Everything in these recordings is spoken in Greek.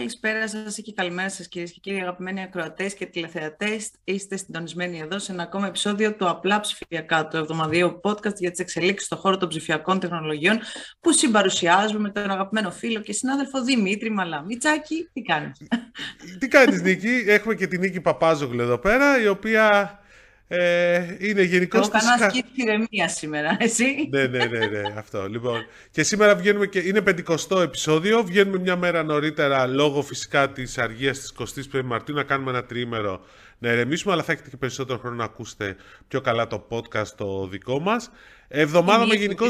Καλησπέρα σας και καλημέρα σας, κυρίες και κύριοι, αγαπημένοι ακροατές και τηλεθεατές. Είστε συντονισμένοι εδώ σε ένα ακόμα επεισόδιο του Απλά Ψηφιακά, το εβδομαδιαίο podcast για τις εξελίξεις στον χώρο των ψηφιακών τεχνολογιών, που συμπαρουσιάζουμε με τον αγαπημένο φίλο και συνάδελφο Δημήτρη Μαλά. Μιτσάκη, τι κάνεις; Τι κάνεις, Νίκη; Έχουμε και την Νίκη Παπάζογλου εδώ πέρα, η οποία ε, είναι γενικώ. Εγώ κάνω ασκή ηρεμία σήμερα, εσύ. ναι, ναι, ναι, ναι, αυτό. Λοιπόν, και σήμερα βγαίνουμε και είναι 50 επεισόδιο. Βγαίνουμε μια μέρα νωρίτερα λόγω φυσικά της αργίας της 25 Μαρτίου να κάνουμε ένα τριήμερο να ηρεμήσουμε, αλλά θα έχετε και περισσότερο χρόνο να ακούσετε πιο καλά το podcast το δικό μας. Εβδομάδα με γενικό.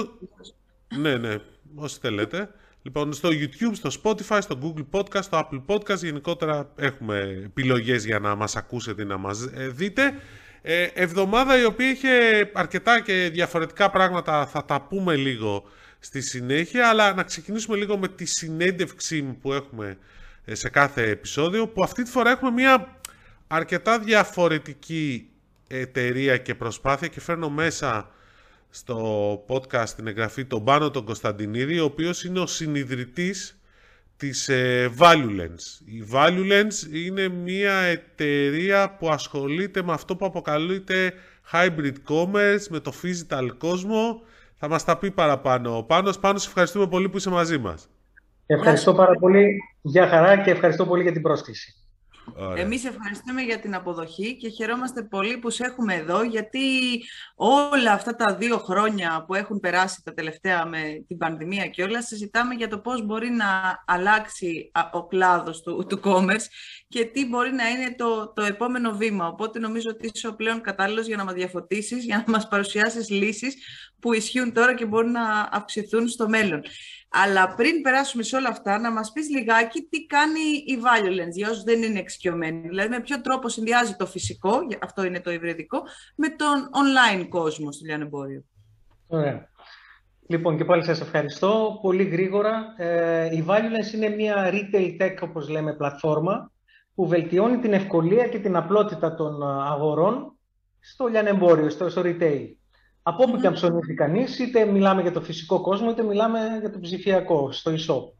ναι, ναι, όσοι θέλετε. Λοιπόν, στο YouTube, στο Spotify, στο Google Podcast, στο Apple Podcast, γενικότερα έχουμε επιλογές για να μας ακούσετε ή να μας ε, δείτε. Ε, εβδομάδα η οποία είχε αρκετά και διαφορετικά πράγματα, θα τα πούμε λίγο στη συνέχεια, αλλά να ξεκινήσουμε λίγο με τη συνέντευξή που έχουμε ε, σε κάθε επεισόδιο, που αυτή τη φορά έχουμε μια αρκετά διαφορετική εταιρεία και προσπάθεια και φέρνω μέσα στο podcast την εγγραφή τον Πάνο τον Κωνσταντινίδη, ο οποίος είναι ο συνειδητής της ε, Valuelens. Η Valuelens είναι μια εταιρεία που ασχολείται με αυτό που αποκαλείται hybrid commerce, με το physical κόσμο. Θα μας τα πει παραπάνω. Ο Πάνος, Πάνος, ευχαριστούμε πολύ που είσαι μαζί μας. Ευχαριστώ πάρα πολύ. Γεια χαρά και ευχαριστώ πολύ για την πρόσκληση. Ωραία. Εμείς ευχαριστούμε για την αποδοχή και χαιρόμαστε πολύ που σε έχουμε εδώ γιατί όλα αυτά τα δύο χρόνια που έχουν περάσει τα τελευταία με την πανδημία και όλα συζητάμε για το πώς μπορεί να αλλάξει ο κλάδος του, του commerce και τι μπορεί να είναι το, το επόμενο βήμα. Οπότε νομίζω ότι είσαι ο πλέον κατάλληλος για να μας διαφωτίσεις, για να μας παρουσιάσεις λύσεις που ισχύουν τώρα και μπορούν να αυξηθούν στο μέλλον. Αλλά πριν περάσουμε σε όλα αυτά, να μας πεις λιγάκι τι κάνει η Violence, για όσους δεν είναι εξοικειωμένοι. Δηλαδή, με ποιο τρόπο συνδυάζει το φυσικό, αυτό είναι το υβριδικό, με τον online κόσμο στο λιανεμπόριο. Ωραία. Λοιπόν, και πάλι σας ευχαριστώ. Πολύ γρήγορα. Ε, η Violence είναι μια retail tech, όπως λέμε, πλατφόρμα, που βελτιώνει την ευκολία και την απλότητα των αγορών στο λιανεμπόριο, στο, στο retail. Από όπου και αν ψωνίζει κανείς, είτε μιλάμε για το φυσικό κόσμο, είτε μιλάμε για το ψηφιακό, στο e-shop.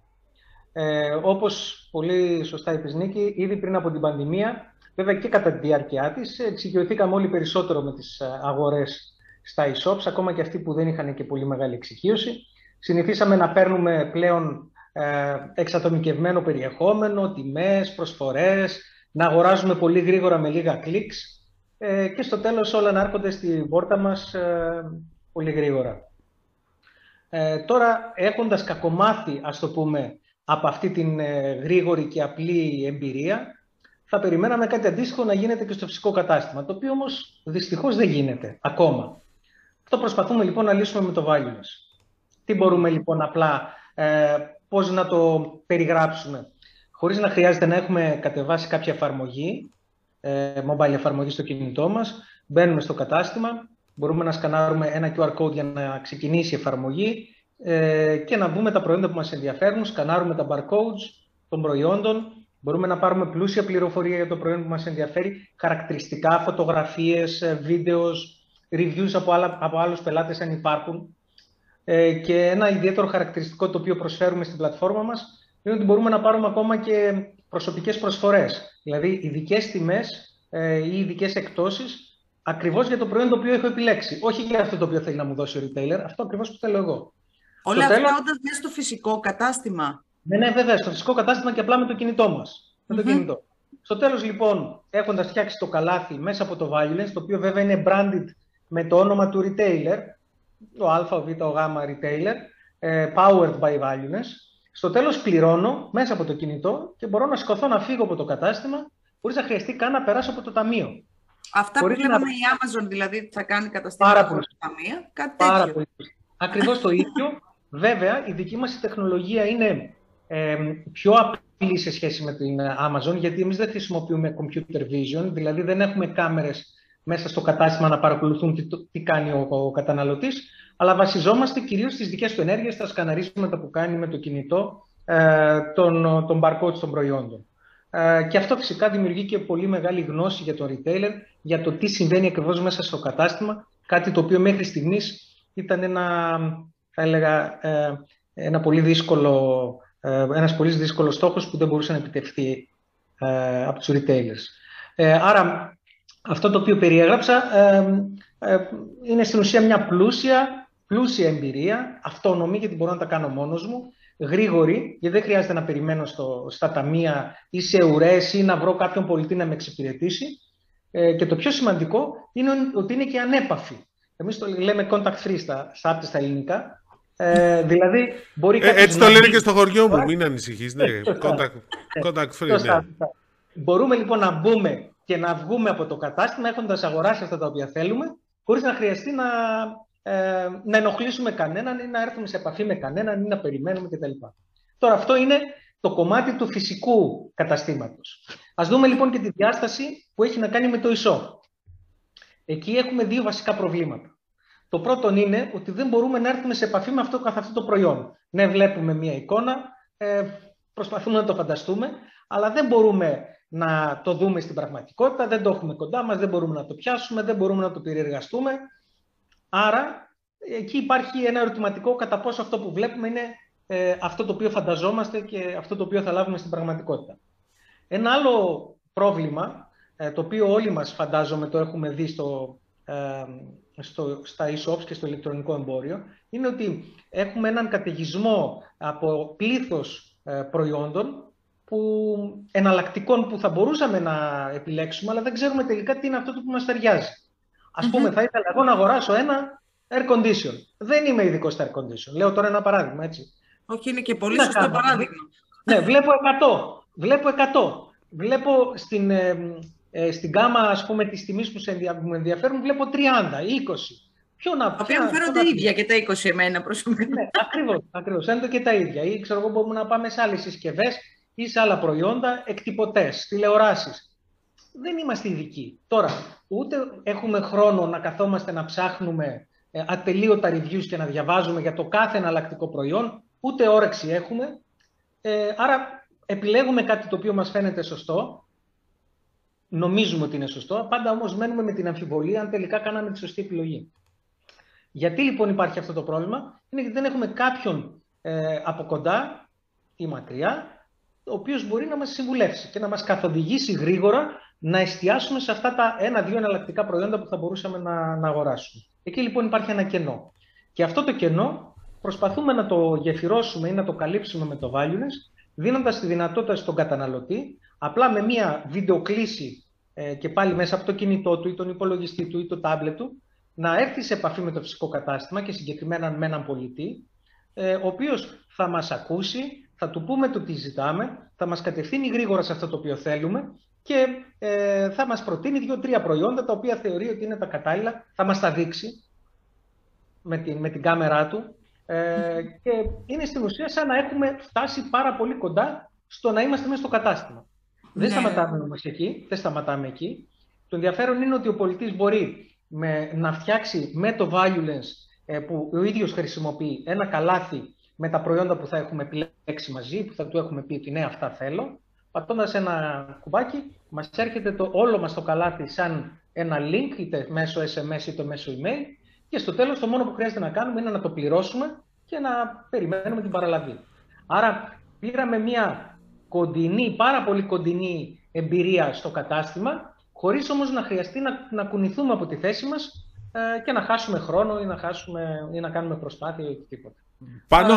Ε, Όπως πολύ σωστά είπες Νίκη, ήδη πριν από την πανδημία, βέβαια και κατά τη διάρκεια της, εξοικειωθήκαμε όλοι περισσότερο με τις ε, αγορές στα e-shops, ακόμα και αυτοί που δεν είχαν και πολύ μεγάλη εξοικείωση. Συνηθίσαμε να παίρνουμε πλέον ε, εξατομικευμένο περιεχόμενο, τιμές, προσφορές, να αγοράζουμε πολύ γρήγορα με λίγα κλικς ε, και στο τέλος όλα να έρχονται στην πόρτα μας ε, πολύ γρήγορα. Ε, τώρα έχοντας κακομάθει, ας το πούμε, από αυτή την ε, γρήγορη και απλή εμπειρία, θα περιμέναμε κάτι αντίστοιχο να γίνεται και στο φυσικό κατάστημα, το οποίο όμως δυστυχώς δεν γίνεται ακόμα. Αυτό προσπαθούμε λοιπόν να λύσουμε με το value Τι μπορούμε λοιπόν απλά, ε, πώς να το περιγράψουμε, χωρίς να χρειάζεται να έχουμε κατεβάσει κάποια εφαρμογή, ε, mobile εφαρμογή στο κινητό μας. Μπαίνουμε στο κατάστημα, μπορούμε να σκανάρουμε ένα QR code για να ξεκινήσει η εφαρμογή ε, και να δούμε τα προϊόντα που μας ενδιαφέρουν, σκανάρουμε τα barcodes των προϊόντων, μπορούμε να πάρουμε πλούσια πληροφορία για το προϊόν που μας ενδιαφέρει, χαρακτηριστικά, φωτογραφίες, ε, βίντεος, reviews από, άλλα, από άλλους πελάτες αν υπάρχουν. Ε, και ένα ιδιαίτερο χαρακτηριστικό το οποίο προσφέρουμε στην πλατφόρμα μας είναι ότι μπορούμε να πάρουμε ακόμα και προσωπικές προσφορές. Δηλαδή ειδικές τιμές ε, ή ειδικές εκτόσεις ακριβώς για το προϊόν το οποίο έχω επιλέξει. Όχι για αυτό το οποίο θέλει να μου δώσει ο retailer, αυτό ακριβώς που θέλω εγώ. Όλα αυτά τέλος... όντας μέσα στο φυσικό κατάστημα. Ναι, ναι, βέβαια, στο φυσικό κατάστημα και απλά με το κινητό μας. Με το κινητό. Στο τέλος λοιπόν, έχοντας φτιάξει το καλάθι μέσα από το Violence, το οποίο βέβαια είναι branded με το όνομα του retailer, το α, ο β, ο γ retailer, ε, powered by Violence, στο τέλος πληρώνω μέσα από το κινητό και μπορώ να σκοθώ να φύγω από το κατάστημα χωρίς να χρειαστεί καν να περάσω από το ταμείο. Αυτά χωρίς που βλέπαμε να... η Amazon δηλαδή θα κάνει καταστήματα χωρίς το ταμείο, κάτι Πάρα τέτοιο. Πολύ. Ακριβώς το ίδιο. Βέβαια, η δική μας τεχνολογία είναι ε, πιο απλή σε σχέση με την Amazon, γιατί εμείς δεν χρησιμοποιούμε computer vision, δηλαδή δεν έχουμε κάμερες μέσα στο κατάστημα να παρακολουθούν τι, τι κάνει ο, ο καταναλωτής, αλλά βασιζόμαστε κυρίως στις δικές του ενέργειες, στα σκαναρίσματα που κάνει με το κινητό ε, τον, τον barcode των προϊόντων. Ε, και αυτό φυσικά δημιουργεί και πολύ μεγάλη γνώση για τον retailer, για το τι συμβαίνει ακριβώς μέσα στο κατάστημα, κάτι το οποίο μέχρι στιγμής ήταν ένα, θα έλεγα, ε, ένα πολύ δύσκολο ε, ένας πολύ δύσκολος στόχος που δεν μπορούσε να επιτευχθεί ε, από τους retailers. Ε, άρα αυτό το οποίο περιέγραψα ε, ε, είναι στην ουσία μια πλούσια, πλούσια εμπειρία, αυτόνομη γιατί μπορώ να τα κάνω μόνος μου, γρήγορη, γιατί δεν χρειάζεται να περιμένω στο, στα ταμεία ή σε ουρές ή να βρω κάποιον πολιτή να με εξυπηρετήσει. Ε, και το πιο σημαντικό είναι ότι είναι και ανέπαφη. Εμείς το λέμε contact free στα, στα, στα ελληνικά. Ε, δηλαδή, μπορεί ε, έτσι το λένε και στο χωριό μου, μην ανησυχείς. Ναι, contact, contact free, ναι. Μπορούμε λοιπόν να μπούμε και να βγούμε από το κατάστημα έχοντας αγοράσει αυτά τα οποία θέλουμε, χωρίς να χρειαστεί να, ε, να ενοχλήσουμε κανέναν ή να έρθουμε σε επαφή με κανέναν ή να περιμένουμε κτλ. Τώρα αυτό είναι το κομμάτι του φυσικού καταστήματος. Ας δούμε λοιπόν και τη διάσταση που έχει να κάνει με το ισό. Εκεί έχουμε δύο βασικά προβλήματα. Το πρώτο είναι ότι δεν μπορούμε να έρθουμε σε επαφή με αυτό καθ' αυτό το προϊόν. Ναι, βλέπουμε μία εικόνα, ε, προσπαθούμε να το φανταστούμε, αλλά δεν μπορούμε να το δούμε στην πραγματικότητα, δεν το έχουμε κοντά μας, δεν μπορούμε να το πιάσουμε, δεν μπορούμε να το περιεργαστούμε. Άρα, εκεί υπάρχει ένα ερωτηματικό κατά πόσο αυτό που βλέπουμε είναι ε, αυτό το οποίο φανταζόμαστε και αυτό το οποίο θα λάβουμε στην πραγματικότητα. Ένα άλλο πρόβλημα, ε, το οποίο όλοι μας φαντάζομαι το έχουμε δει στο, ε, στο, στα e-shops και στο ηλεκτρονικό εμπόριο, είναι ότι έχουμε έναν καταιγισμό από πλήθος ε, προϊόντων που, εναλλακτικών που θα μπορούσαμε να επιλέξουμε, αλλά δεν ξέρουμε τελικά τι είναι αυτό που μας ταιριάζει. Ας πούμε, θα ήθελα εγώ να αγοράσω ένα air condition. Δεν είμαι ειδικός στα air condition. Λέω τώρα ένα παράδειγμα, έτσι. Όχι, είναι και πολύ σωστό παράδειγμα. Ναι, βλέπω 100. Βλέπω 100. Βλέπω στην, ε, ε, στην γάμα, ας πούμε, της τιμής που σε με ενδιαφέρουν, βλέπω 30 ή 20. Ποιο να πει. μου φαίνονται ίδια και τα 20 εμένα προσωπικά. Ναι, ακριβώς, ακριβώς. Φαίνονται και τα ίδια. Ή ξέρω εγώ μπορούμε να πάμε σε άλλες συσκευές ή σε άλλα προϊόντα, εκτυπωτές, τηλεοράσεις. Δεν είμαστε ειδικοί. Τώρα, ούτε έχουμε χρόνο να καθόμαστε να ψάχνουμε ε, ατελείωτα reviews και να διαβάζουμε για το κάθε εναλλακτικό προϊόν, ούτε όρεξη έχουμε. Ε, άρα επιλέγουμε κάτι το οποίο μας φαίνεται σωστό, νομίζουμε ότι είναι σωστό, πάντα όμως μένουμε με την αμφιβολία αν τελικά κάναμε τη σωστή επιλογή. Γιατί λοιπόν υπάρχει αυτό το πρόβλημα, είναι γιατί δεν έχουμε κάποιον ε, από κοντά ή μακριά ο οποίος μπορεί να μας συμβουλεύσει και να μας καθοδηγήσει γρήγορα να εστιάσουμε σε αυτά τα ένα-δύο εναλλακτικά προϊόντα που θα μπορούσαμε να, να αγοράσουμε. Εκεί λοιπόν υπάρχει ένα κενό. Και αυτό το κενό προσπαθούμε να το γεφυρώσουμε ή να το καλύψουμε με το Valueless, δίνοντας τη δυνατότητα στον καταναλωτή, απλά με μία βιντεοκλήση ε, και πάλι μέσα από το κινητό του ή τον υπολογιστή του ή το τάμπλετ του, να έρθει σε επαφή με το φυσικό κατάστημα και συγκεκριμένα με έναν πολιτή, ε, ο οποίος θα μας ακούσει, θα του πούμε το τι ζητάμε, θα μας κατευθύνει γρήγορα σε αυτό το οποίο θέλουμε και ε, θα μας προτείνει δύο-τρία προϊόντα τα οποία θεωρεί ότι είναι τα κατάλληλα, θα μας τα δείξει με την, με την κάμερά του ε, και είναι στην ουσία σαν να έχουμε φτάσει πάρα πολύ κοντά στο να είμαστε μέσα στο κατάστημα. Δεν ναι. σταματάμε όμως εκεί, δεν σταματάμε εκεί. Το ενδιαφέρον είναι ότι ο πολιτής μπορεί με, να φτιάξει με το Valuelens ε, που ο ίδιος χρησιμοποιεί ένα καλάθι με τα προϊόντα που θα έχουμε επιλέξει μαζί, που θα του έχουμε πει ότι ναι, αυτά θέλω. Πατώντας ένα κουμπάκι, μας έρχεται το όλο μας το καλάθι σαν ένα link, είτε μέσω SMS είτε μέσω email. Και στο τέλος, το μόνο που χρειάζεται να κάνουμε είναι να το πληρώσουμε και να περιμένουμε την παραλαβή. Άρα, πήραμε μια κοντινή, πάρα πολύ κοντινή εμπειρία στο κατάστημα, χωρίς όμως να χρειαστεί να, να κουνηθούμε από τη θέση μας ε, και να χάσουμε χρόνο ή να, χάσουμε, ή να κάνουμε προσπάθεια ή οτιδήποτε. Πάνω,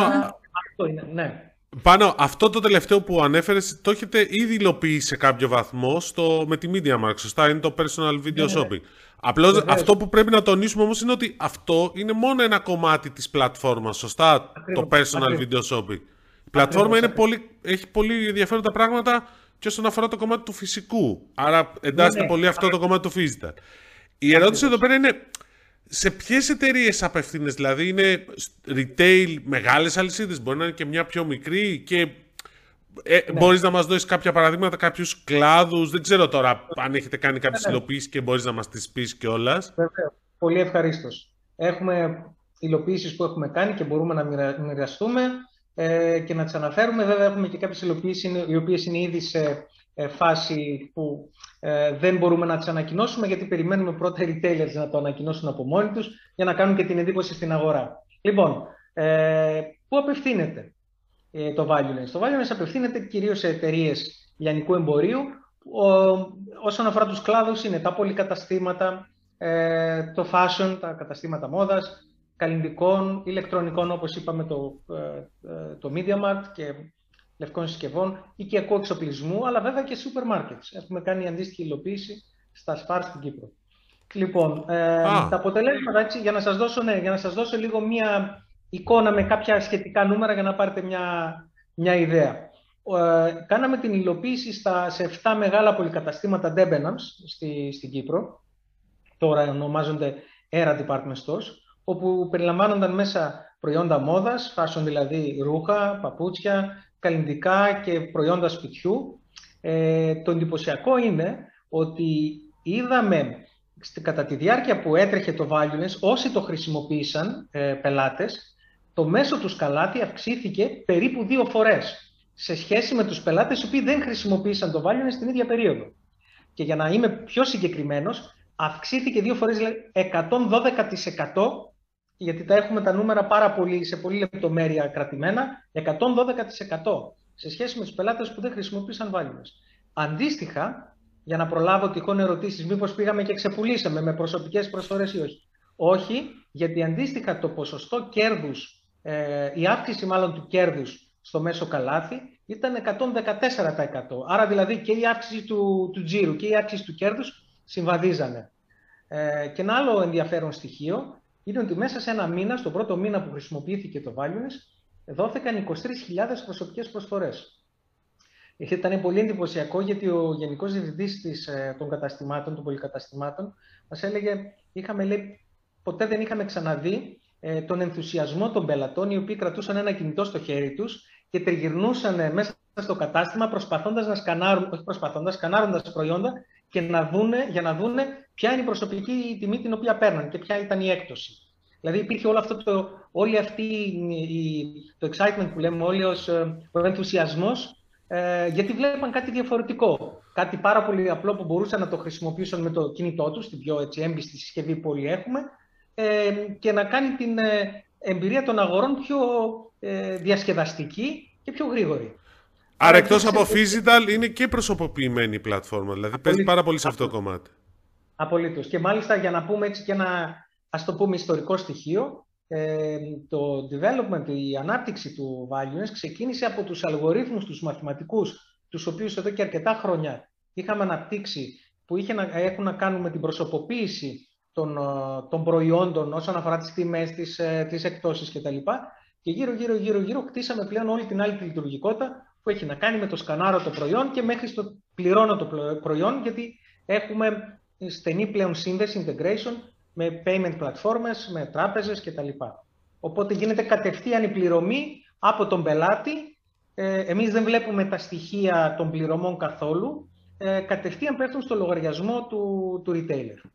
αυτό είναι, ναι. Πάνω, αυτό το τελευταίο που ανέφερες, το έχετε ήδη υλοποιήσει σε κάποιο βαθμό στο, με τη MediaMarkt, σωστά, είναι το personal video ναι, ναι. shopping. Απλώς αυτό που πρέπει να τονίσουμε όμως είναι ότι αυτό είναι μόνο ένα κομμάτι της πλατφόρμας, σωστά, το personal video shopping. Η πλατφόρμα είναι πολύ, έχει πολύ ενδιαφέροντα πράγματα και όσον αφορά το κομμάτι του φυσικού. Άρα εντάσσεται ναι, πολύ αυτό το κομμάτι του physical. Η ερώτηση εδώ πέρα είναι, σε ποιες εταιρείες απευθύνε, δηλαδή είναι retail μεγάλες αλυσίδες, μπορεί να είναι και μια πιο μικρή και ε, ναι. Μπορείς να μας δώσεις κάποια παραδείγματα, κάποιους κλάδους. Δεν ξέρω τώρα αν έχετε κάνει κάποιες ναι, ναι. υλοποιήσει και μπορείς να μας τις πεις κιόλας. Πολύ ευχαρίστως. Έχουμε υλοποιήσει που έχουμε κάνει και μπορούμε να μοιραστούμε ε, και να τις αναφέρουμε. Βέβαια, έχουμε και κάποιες υλοποιήσει οι οποίες είναι ήδη σε ε, φάση που ε, δεν μπορούμε να τις ανακοινώσουμε γιατί περιμένουμε πρώτα οι retailers να το ανακοινώσουν από μόνοι τους για να κάνουν και την εντύπωση στην αγορά. Λοιπόν, ε, πού απευθύνεται. ε, το Valueless; Το Valueless απευθύνεται κυρίως σε εταιρείες λιανικού εμπορίου. Ο, όσον αφορά τους κλάδους είναι τα πολυκαταστήματα, ε, το fashion, τα καταστήματα μόδας, καλλιντικών, ηλεκτρονικών όπως είπαμε το, ε, ε το Media και λευκών συσκευών, οικιακού εξοπλισμού, αλλά βέβαια και σούπερ μάρκετς. Έχουμε κάνει αντίστοιχη υλοποίηση στα ΣΠΑΡ στην Κύπρο. Λοιπόν, ε, τα αποτελέσματα, έτσι, για, να σας δώσω, ναι, για να σας δώσω λίγο μία εικόνα με κάποια σχετικά νούμερα για να πάρετε μια, μια ιδέα. Ε, κάναμε την υλοποίηση στα, σε 7 μεγάλα πολυκαταστήματα Debenhams στη, στην Κύπρο, τώρα ονομάζονται Era Department Stores, όπου περιλαμβάνονταν μέσα προϊόντα μόδας, fashion δηλαδή ρούχα, παπούτσια, καλλιντικά και προϊόντα σπιτιού. Ε, το εντυπωσιακό είναι ότι είδαμε κατά τη διάρκεια που έτρεχε το Valueless, όσοι το χρησιμοποίησαν, ε, πελάτες, το μέσο τους σκαλάτι αυξήθηκε περίπου δύο φορές σε σχέση με τους πελάτες οι οποίοι δεν χρησιμοποίησαν το Valueless στην ίδια περίοδο. Και για να είμαι πιο συγκεκριμένος, αυξήθηκε δύο φορές 112% γιατί τα έχουμε τα νούμερα πάρα πολύ, σε πολύ λεπτομέρεια κρατημένα, 112% σε σχέση με τους πελάτες που δεν χρησιμοποίησαν Valueless. Αντίστοιχα, για να προλάβω τυχόν ερωτήσεις, μήπως πήγαμε και ξεπουλήσαμε με προσωπικές προσφορές ή όχι. Όχι, γιατί αντίστοιχα το ποσοστό κέρδους, ε, η αύξηση μάλλον του κέρδους στο μέσο καλάθι ήταν 114%. Άρα δηλαδή και η αύξηση του, του τζίρου και η αύξηση του κέρδους συμβαδίζανε. Ε, και ένα άλλο ενδιαφέρον στοιχείο είναι ότι μέσα σε ένα μήνα, στον πρώτο μήνα που χρησιμοποιήθηκε το Valueless, δόθηκαν 23.000 προσωπικές προσφορές. Ήταν πολύ εντυπωσιακό γιατί ο Γενικός Διευθυντής ε, των καταστημάτων, των πολυκαταστημάτων, μας έλεγε, είχαμε, λέει, ποτέ δεν είχαμε ξαναδεί ε, τον ενθουσιασμό των πελατών οι οποίοι κρατούσαν ένα κινητό στο χέρι τους και τριγυρνούσαν μέσα στο κατάστημα προσπαθώντας να σκανάρουν, όχι προσπαθώντας, σκανάροντας προϊόντα και να δούνε, για να δούνε ποια είναι η προσωπική τιμή την οποία παίρναν και ποια ήταν η έκπτωση. Δηλαδή υπήρχε όλο αυτό το, όλη αυτή η, το excitement που λέμε, όλοι ως, ε, ο ενθουσιασμός ε, γιατί βλέπαν κάτι διαφορετικό. Κάτι πάρα πολύ απλό που μπορούσαν να το χρησιμοποιήσουν με το κινητό τους, την πιο έτσι, έμπιστη συσκευή που όλοι έχουμε, ε, και να κάνει την ε, εμπειρία των αγορών πιο ε, διασκεδαστική και πιο γρήγορη. Άρα εκτός από physical είναι και προσωποποιημένη η πλατφόρμα, δηλαδή παίζει πάρα πολύ σε αυτό το κομμάτι. Απολύτως. Και μάλιστα για να πούμε έτσι και ένα, ας το πούμε, ιστορικό στοιχείο, ε, το development, η ανάπτυξη του Valueless ξεκίνησε από τους αλγορίθμους, τους μαθηματικούς, τους οποίους εδώ και αρκετά χρόνια είχαμε αναπτύξει, που είχε να, έχουν να κάνουν με την προσωποποίηση των, ε, των προϊόντων όσον αφορά τις τιμές, τις, ε, τις εκτόσεις κτλ. Και γύρω, γύρω, γύρω, γύρω κτίσαμε πλέον όλη την άλλη τη λειτουργικότητα που έχει να κάνει με το σκανάρο το προϊόν και μέχρι στο πληρώνω το προϊόν, γιατί έχουμε στενή πλέον σύνδεση, integration, με payment platforms, με τράπεζες κτλ. Οπότε γίνεται κατευθείαν η πληρωμή από τον πελάτη. Ε, εμείς δεν βλέπουμε τα στοιχεία των πληρωμών καθόλου. Ε, κατευθείαν πέφτουν στο λογαριασμό του, του retailer.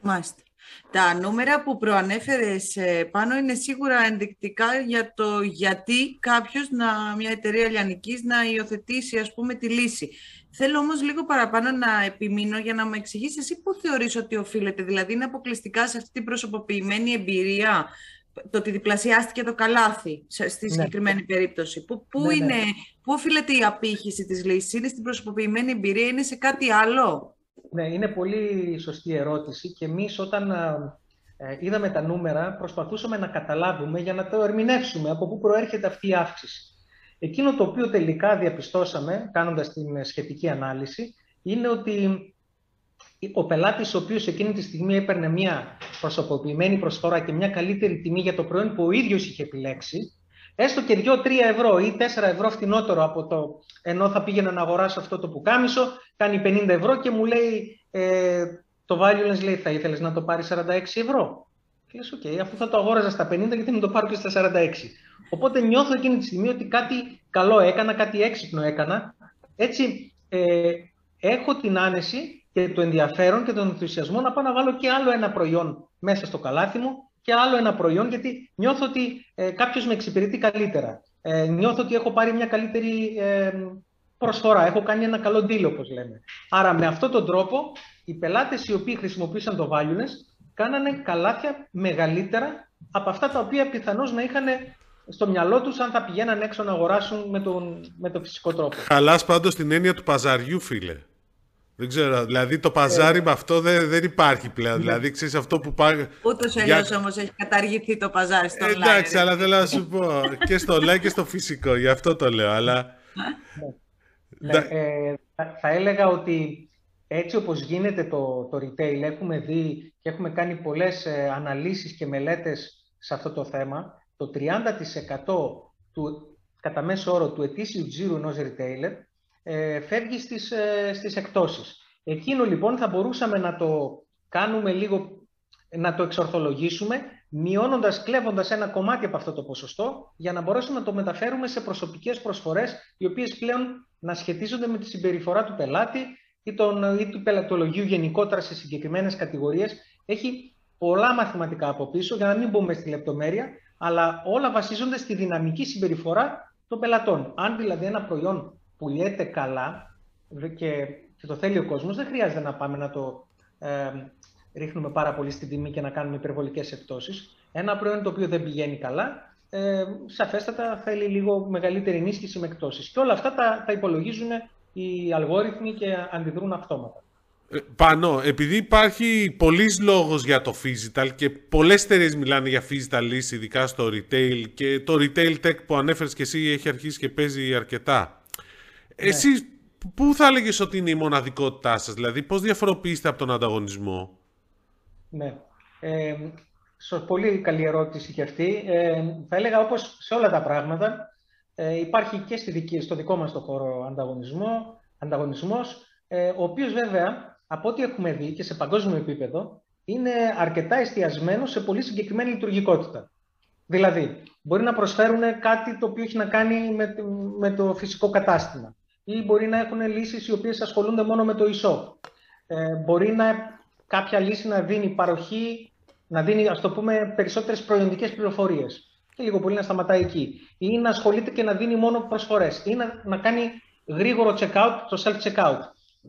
Μάλιστα. Τα νούμερα που προανέφερες ε, πάνω είναι σίγουρα ενδεικτικά για το γιατί κάποιος, να, μια εταιρεία λιανικής, να υιοθετήσει ας πούμε τη λύση. Θέλω όμως λίγο παραπάνω να επιμείνω για να μου εξηγήσει εσύ πού θεωρείς ότι οφείλεται. Δηλαδή είναι αποκλειστικά σε αυτή την προσωποποιημένη εμπειρία το ότι διπλασιάστηκε το καλάθι στη ναι. συγκεκριμένη περίπτωση. Πού, πού, ναι, ναι. είναι, πού οφείλεται η απήχηση της λύσης, είναι στην προσωποποιημένη εμπειρία, είναι σε κάτι άλλο; Ναι, είναι πολύ σωστή ερώτηση και εμείς όταν ε, είδαμε τα νούμερα προσπαθούσαμε να καταλάβουμε για να το ερμηνεύσουμε από πού προέρχεται αυτή η αύξηση. Εκείνο το οποίο τελικά διαπιστώσαμε κάνοντας την σχετική ανάλυση είναι ότι ο πελάτης ο οποίος εκείνη τη στιγμή έπαιρνε μια προσωποποιημένη προσφορά και μια καλύτερη τιμή για το προϊόν που ο ίδιος είχε επιλέξει έστω και 2-3 ευρώ ή 4 ευρώ φτηνότερο από το ενώ θα πήγαινα να αγοράσω αυτό το πουκάμισο, κάνει 50 ευρώ και μου λέει ε, το Valuelenz λέει θα ήθελες να το πάρεις 46 ευρώ; Και λες, οκ, αφού θα το αγόραζα στα 50, γιατί να το πάρω και στα 46. Οπότε νιώθω εκείνη τη στιγμή ότι κάτι καλό έκανα, κάτι έξυπνο έκανα. Έτσι, ε, έχω την άνεση και το ενδιαφέρον και τον ενθουσιασμό να πάω να βάλω και άλλο ένα προϊόν μέσα στο καλάθι μου και άλλο ένα προϊόν, γιατί νιώθω ότι ε, κάποιος με εξυπηρετεί καλύτερα. Ε, νιώθω ότι έχω πάρει μια καλύτερη ε, προσφορά, έχω κάνει ένα καλό deal, όπως λέμε. Άρα, με αυτόν τον τρόπο, οι πελάτες οι οποίοι χρησιμοποίησαν το Valueless κάνανε καλάθια μεγαλύτερα από αυτά τα οποία πιθανώς να είχαν στο μυαλό τους αν θα πηγαίναν έξω να αγοράσουν με τον, με τον φυσικό τρόπο. Χαλάς πάντως την έννοια του παζαριού, φίλε. Δεν ξέρω, δηλαδή το παζάρι ε, με αυτό δεν, δεν υπάρχει πλέον. Ναι. Δηλαδή, ξέρεις αυτό που πάει... Ούτως ή αλλιώς όμως έχει καταργηθεί το παζάρι στο ε, online. Εντάξει, αλλά θέλω να σου πω και στο online και στο φυσικό, γι' αυτό το λέω, αλλά... Ναι. Ναι, ε, θα έλεγα ότι έτσι όπως γίνεται το, το retail, έχουμε δει και έχουμε κάνει πολλές ε, αναλύσεις και μελέτες σε αυτό το θέμα, το 30% του, κατά μέσο όρο του ετήσιου τζίρου ενός retailer ε, φεύγεις στις, ε, στις εκτόσεις. Εκείνο λοιπόν θα μπορούσαμε να το κάνουμε λίγο, να το εξορθολογήσουμε, μειώνοντας, κλέβοντας ένα κομμάτι από αυτό το ποσοστό, για να μπορέσουμε να το μεταφέρουμε σε προσωπικές προσφορές, οι οποίες πλέον να σχετίζονται με τη συμπεριφορά του πελάτη ή, τον, ή του πελατολογίου γενικότερα σε συγκεκριμένες κατηγορίες. Έχει πολλά μαθηματικά από πίσω, για να μην μπούμε στη λεπτομέρεια, αλλά όλα βασίζονται στη δυναμική συμπεριφορά των πελατών. Αν δηλαδή ένα προϊόν πουλιέται καλά και, και το θέλει ο κόσμος, δεν χρειάζεται να πάμε να το ε, ρίχνουμε πάρα πολύ στην τιμή και να κάνουμε υπερβολικές εκτόσεις. Ένα προϊόν το οποίο δεν πηγαίνει καλά, ε, σαφέστατα θέλει λίγο μεγαλύτερη ενίσχυση με εκτόσεις. Και όλα αυτά τα, τα υπολογίζουν οι αλγόριθμοι και αντιδρούν αυτόματα. Ε, πάνω, επειδή υπάρχει πολλής λόγος για το physical και πολλές εταιρείες μιλάνε για physical λύση, ειδικά στο retail και το retail tech που ανέφερες και εσύ έχει αρχίσει και παίζει αρκετά. Ναι. Εσύ πού θα έλεγες ότι είναι η μοναδικότητά σας, δηλαδή πώς διαφοροποιείστε από τον ανταγωνισμό; Ναι. Ε, πολύ καλή ερώτηση και αυτή. Ε, θα έλεγα όπως σε όλα τα πράγματα, ε, υπάρχει και στη δική, στο δικό μας το χώρο ανταγωνισμό, ανταγωνισμός, ε, ο οποίος βέβαια, από ό,τι έχουμε δει και σε παγκόσμιο επίπεδο, είναι αρκετά εστιασμένο σε πολύ συγκεκριμένη λειτουργικότητα. Δηλαδή, μπορεί να προσφέρουν κάτι το οποίο έχει να κάνει με, με το φυσικό κατάστημα ή μπορεί να έχουν λύσεις οι οποίες ασχολούνται μόνο με το e-shop. Ε, μπορεί να κάποια λύση να δίνει παροχή, να δίνει ας το πούμε περισσότερες προϊόντικές πληροφορίες και λίγο πολύ να σταματάει εκεί. Ή να ασχολείται και να δίνει μόνο προσφορές ή να, να κάνει γρήγορο check-out, το self-checkout.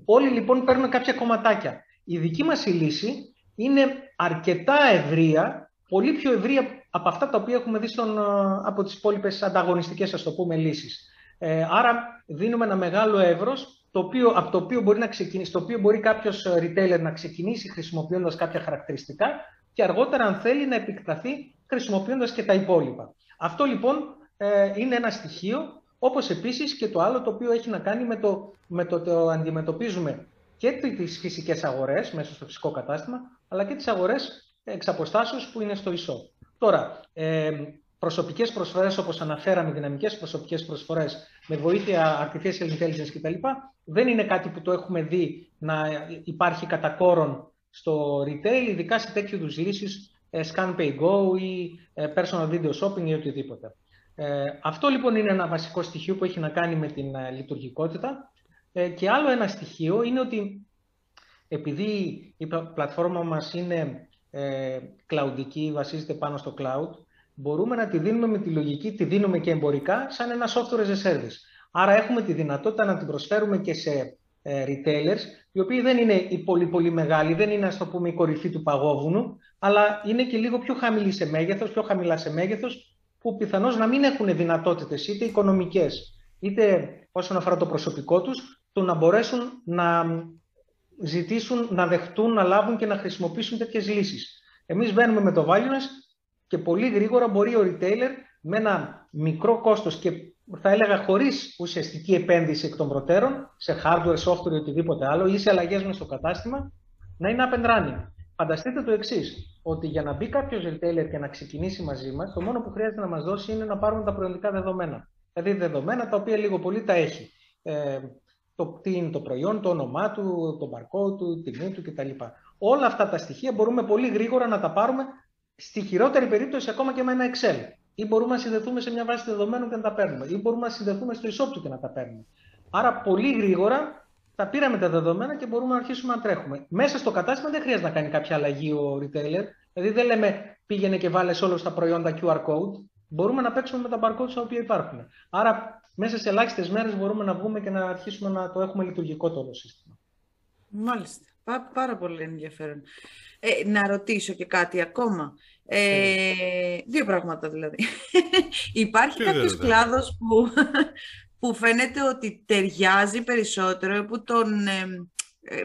Όλοι λοιπόν παίρνουν κάποια κομματάκια. Η δική μας η λύση είναι αρκετά ευρεία, πολύ πιο ευρεία από αυτά τα οποία έχουμε δει στον, ε, από τις υπόλοιπες ανταγωνιστικές, ας το πούμε, λύσεις. Ε, άρα δίνουμε ένα μεγάλο εύρος το οποίο, από το οποίο μπορεί, να ξεκινήσει, το οποίο μπορεί κάποιος ε, retailer να ξεκινήσει χρησιμοποιώντας κάποια χαρακτηριστικά και αργότερα αν θέλει να επεκταθεί χρησιμοποιώντας και τα υπόλοιπα. Αυτό λοιπόν ε, είναι ένα στοιχείο, όπως επίσης και το άλλο το οποίο έχει να κάνει με το, με το, το αντιμετωπίζουμε και τις φυσικές αγορές μέσα στο φυσικό κατάστημα, αλλά και τις αγορές εξ που είναι στο e Τώρα, ε, προσωπικές προσφορές, όπως αναφέραμε, δυναμικές προσωπικές προσφορές με βοήθεια artificial intelligence κτλ., δεν είναι κάτι που το έχουμε δει να υπάρχει κατά κόρον στο retail, ειδικά σε τέτοιου είδους λύσεις, ε, scan pay go ή ε, personal video shopping ή οτιδήποτε. Ε, αυτό λοιπόν είναι ένα βασικό στοιχείο που έχει να κάνει με την λειτουργικότητα. Και άλλο ένα στοιχείο είναι ότι επειδή η πλατφόρμα μας είναι cloudική, βασίζεται πάνω στο cloud, μπορούμε να τη δίνουμε με τη λογική, τη δίνουμε και εμπορικά, σαν ένα software as a service. Άρα έχουμε τη δυνατότητα να την προσφέρουμε και σε ε, retailers, οι οποίοι δεν είναι οι πολύ πολύ μεγάλοι, δεν είναι ας το πούμε η κορυφή του παγόβουνου, αλλά είναι και λίγο πιο χαμηλή σε μέγεθος, πιο χαμηλά σε μέγεθος, που πιθανώς να μην έχουν δυνατότητες είτε οικονομικές, είτε όσον αφορά το προσωπικό τους, το να μπορέσουν να ζητήσουν, να δεχτούν, να λάβουν και να χρησιμοποιήσουν τέτοιες λύσεις. Εμείς βαίνουμε με το Valueness και πολύ γρήγορα μπορεί ο retailer με ένα μικρό κόστος και θα έλεγα χωρίς ουσιαστική επένδυση εκ των προτέρων σε hardware, software ή οτιδήποτε άλλο ή σε αλλαγές μέσα στο κατάστημα να είναι up and running. Φανταστείτε το εξής, ότι για να μπει κάποιος retailer και να ξεκινήσει μαζί μας, το μόνο που χρειάζεται να μας δώσει είναι να πάρουμε τα προϊόντικά δεδομένα. Δηλαδή δεδομένα τα οποία λίγο πολύ τα έχει. Ε, το, τι είναι το προϊόν, το όνομά του, το barcode του, τιμή του κτλ. Όλα αυτά τα στοιχεία μπορούμε πολύ γρήγορα να τα πάρουμε Στη χειρότερη περίπτωση ακόμα και με ένα Excel. Ή μπορούμε να συνδεθούμε σε μια βάση δεδομένων και να τα παίρνουμε. Ή μπορούμε να συνδεθούμε στο e του και να τα παίρνουμε. Άρα πολύ γρήγορα τα πήραμε τα δεδομένα και μπορούμε να αρχίσουμε να τρέχουμε. Μέσα στο κατάστημα δεν χρειάζεται να κάνει κάποια αλλαγή ο retailer. Δηλαδή δεν λέμε πήγαινε και βάλες όλο τα προϊόντα QR code. Μπορούμε να παίξουμε με τα barcodes τα οποία υπάρχουν. Άρα μέσα σε ελάχιστες μέρες μπορούμε να βγούμε και να αρχίσουμε να το έχουμε λειτουργικό το όλο σύστημα. Μάλιστα. Πάρα πολύ ενδιαφέρον. Ε, να ρωτήσω και κάτι ακόμα. Ε, δύο πράγματα δηλαδή. Υπάρχει κάποιος κλάδος που, που φαίνεται ότι ταιριάζει περισσότερο, που τον ε,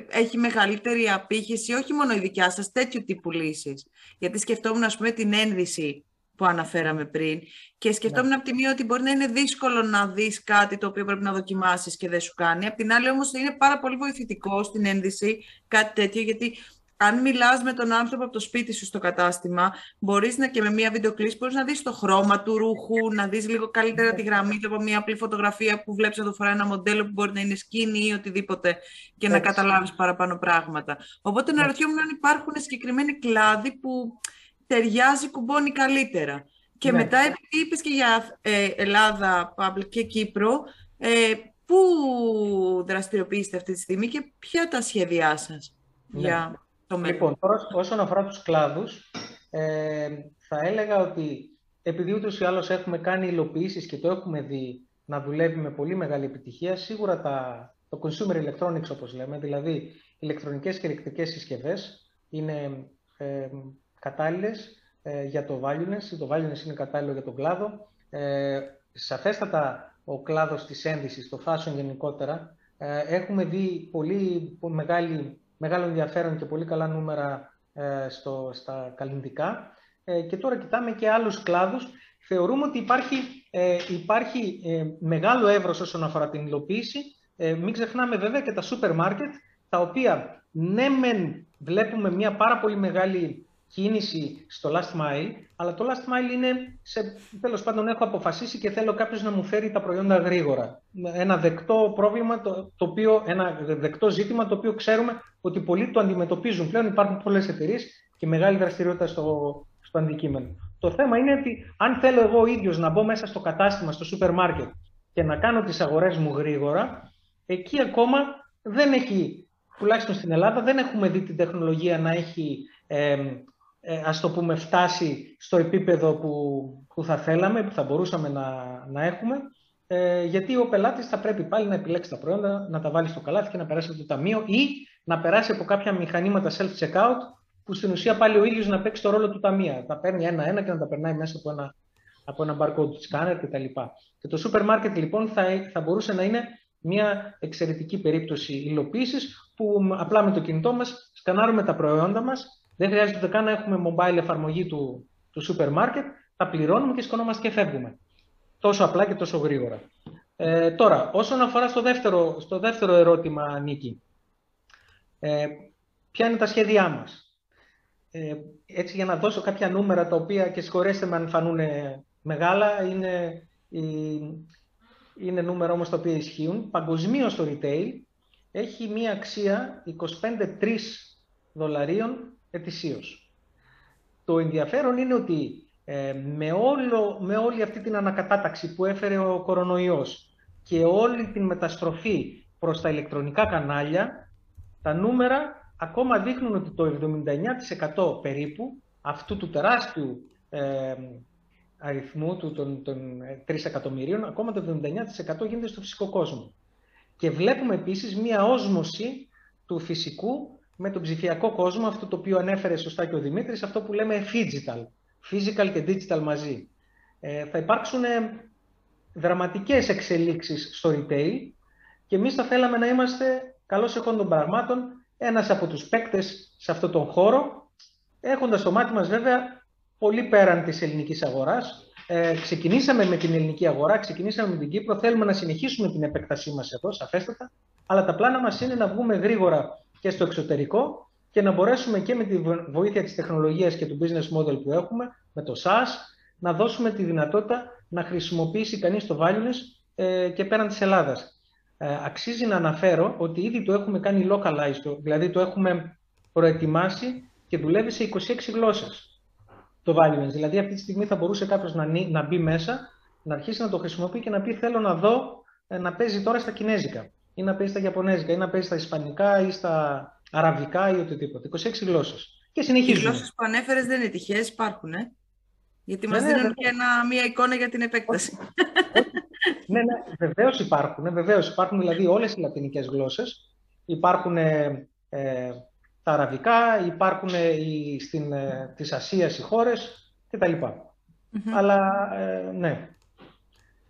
έχει μεγαλύτερη απήχηση, όχι μόνο η δικιά σας, τέτοιου τύπου λύσεις. Γιατί σκεφτόμουν, ας πούμε, την ένδυση που αναφέραμε πριν και σκεφτόμουν ναι. από τη μία ότι μπορεί να είναι δύσκολο να δεις κάτι το οποίο πρέπει να δοκιμάσεις και δεν σου κάνει. Απ' την άλλη όμως είναι πάρα πολύ βοηθητικό στην ένδυση κάτι τέτοιο γιατί αν μιλάς με τον άνθρωπο από το σπίτι σου στο κατάστημα, μπορείς να και με μία βιντεοκλήση μπορείς να δεις το χρώμα του ρούχου, να δεις λίγο καλύτερα τη γραμμή του από μία απλή φωτογραφία που βλέπεις να το φοράει ένα μοντέλο που μπορεί να είναι σκήνη ή οτιδήποτε και να καταλάβεις παραπάνω πράγματα. Οπότε να ρωτιόμουν αν υπάρχουν συγκεκριμένοι κλάδοι που ταιριάζει, κουμπώνει καλύτερα. Και ναι. μετά, επειδή είπες και για ε, Ελλάδα, Παύλ και Κύπρο, ε, πού δραστηριοποιήσετε αυτή τη στιγμή και ποια τα σχέδιά σας ναι. για το μέλλον; Λοιπόν, τώρα, όσον αφορά τους κλάδους, ε, θα έλεγα ότι επειδή ούτως ή άλλως έχουμε κάνει υλοποιήσεις και το έχουμε δει να δουλεύει με πολύ μεγάλη επιτυχία, σίγουρα τα, το consumer electronics όπως λέμε, δηλαδή ηλεκτρονικές και ηλεκτρικές συσκευές, είναι ε, κατάλληλες ε, για το valueness. Το valueness είναι κατάλληλο για τον κλάδο. Ε, σαφέστατα ο κλάδος της ένδυσης, το fashion γενικότερα, ε, έχουμε δει πολύ μεγάλη, μεγάλο ενδιαφέρον και πολύ καλά νούμερα ε, στο, στα καλλιντικά. Ε, και τώρα κοιτάμε και άλλους κλάδους. Θεωρούμε ότι υπάρχει, ε, υπάρχει μεγάλο εύρος όσον αφορά την υλοποίηση. μην ξεχνάμε βέβαια και τα σούπερ μάρκετ, τα οποία ναι μεν βλέπουμε μια πάρα πολύ μεγάλη κίνηση στο last mile, αλλά το last mile είναι, σε, τέλος πάντων έχω αποφασίσει και θέλω κάποιος να μου φέρει τα προϊόντα γρήγορα. Ένα δεκτό πρόβλημα, το, το οποίο, ένα δεκτό ζήτημα το οποίο ξέρουμε ότι πολλοί το αντιμετωπίζουν. Πλέον υπάρχουν πολλές εταιρείες και μεγάλη δραστηριότητα στο, στο αντικείμενο. Το θέμα είναι ότι αν θέλω εγώ ο ίδιος να μπω μέσα στο κατάστημα, στο σούπερ μάρκετ και να κάνω τις αγορές μου γρήγορα, εκεί ακόμα δεν έχει, τουλάχιστον στην Ελλάδα, δεν έχουμε δει την τεχνολογία να έχει ε, ε, ας το πούμε, φτάσει στο επίπεδο που, που θα θέλαμε, που θα μπορούσαμε να, να έχουμε, ε, γιατί ο πελάτης θα πρέπει πάλι να επιλέξει τα προϊόντα, να τα βάλει στο καλάθι και να περάσει από το ταμείο ή να περάσει από κάποια μηχανήματα self-checkout, που στην ουσία πάλι ο ίδιος να παίξει το ρόλο του ταμεία. Τα παίρνει ένα-ένα και να τα περνάει μέσα από ένα, από ένα barcode scanner κτλ. Και το σούπερ μάρκετ λοιπόν θα, θα μπορούσε να είναι μια εξαιρετική περίπτωση υλοποίησης που απλά με το κινητό μας σκανάρουμε τα προϊόντα μας δεν χρειάζεται καν να έχουμε mobile εφαρμογή του, του σούπερ μάρκετ, τα πληρώνουμε και σκονόμαστε και φεύγουμε. Τόσο απλά και τόσο γρήγορα. Ε, τώρα, όσον αφορά στο δεύτερο, στο δεύτερο ερώτημα, Νίκη, ε, ποια είναι τα σχέδιά μας; Ε, έτσι για να δώσω κάποια νούμερα τα οποία και συγχωρέστε με αν φανούν μεγάλα, είναι, είναι νούμερα όμως τα οποία ισχύουν. Παγκοσμίως το retail έχει μία αξία 25-3 δολαρίων ετησίως. Το ενδιαφέρον είναι ότι ε, με, όλο, με όλη αυτή την ανακατάταξη που έφερε ο κορονοϊός και όλη την μεταστροφή προς τα ηλεκτρονικά κανάλια, τα νούμερα ακόμα δείχνουν ότι το 79% περίπου αυτού του τεράστιου ε, αριθμού του, των, των 3 εκατομμυρίων, ακόμα το 79% γίνεται στο φυσικό κόσμο. Και βλέπουμε επίσης μία όσμωση του φυσικού με τον ψηφιακό κόσμο, αυτό το οποίο ανέφερε σωστά και ο Δημήτρης, αυτό που λέμε digital, physical και digital μαζί. Ε, θα υπάρξουν ε, δραματικές εξελίξεις στο retail και εμείς θα θέλαμε να είμαστε καλώς εχών των πραγμάτων ένας από τους παίκτες σε αυτόν τον χώρο, έχοντας το μάτι μας βέβαια πολύ πέραν της ελληνικής αγοράς. Ε, ξεκινήσαμε με την ελληνική αγορά, ξεκινήσαμε με την Κύπρο, θέλουμε να συνεχίσουμε την επέκτασή μας εδώ, σαφέστατα, αλλά τα πλάνα μας είναι να βγούμε γρήγορα και στο εξωτερικό και να μπορέσουμε και με τη βοήθεια της τεχνολογίας και του business model που έχουμε, με το SaaS, να δώσουμε τη δυνατότητα να χρησιμοποιήσει κανείς το valueless ε, και πέραν της Ελλάδας. Ε, αξίζει να αναφέρω ότι ήδη το έχουμε κάνει localized, δηλαδή το έχουμε προετοιμάσει και δουλεύει σε 26 γλώσσες το valueless. Δηλαδή αυτή τη στιγμή θα μπορούσε κάποιος να, να μπει μέσα, να αρχίσει να το χρησιμοποιεί και να πει θέλω να δω ε, να παίζει τώρα στα κινέζικα ή να παίζει στα Ιαπωνέζικα, ή να παίζει στα Ισπανικά ή στα Αραβικά ή οτιδήποτε. 26 γλώσσες. Και συνεχίζουμε. Οι γλώσσες που ανέφερες δεν είναι τυχαίες, υπάρχουν, ε; Γιατί μας ναι, ναι, δίνουν και ένα, μία εικόνα για την επέκταση. ναι, ναι, βεβαίως υπάρχουν. Βεβαίως υπάρχουν δηλαδή όλες οι λατινικές γλώσσες. Υπάρχουν ε, ε, τα αραβικά, υπάρχουν οι, στην, της Ασίας οι χώρες κτλ. Αλλά ναι.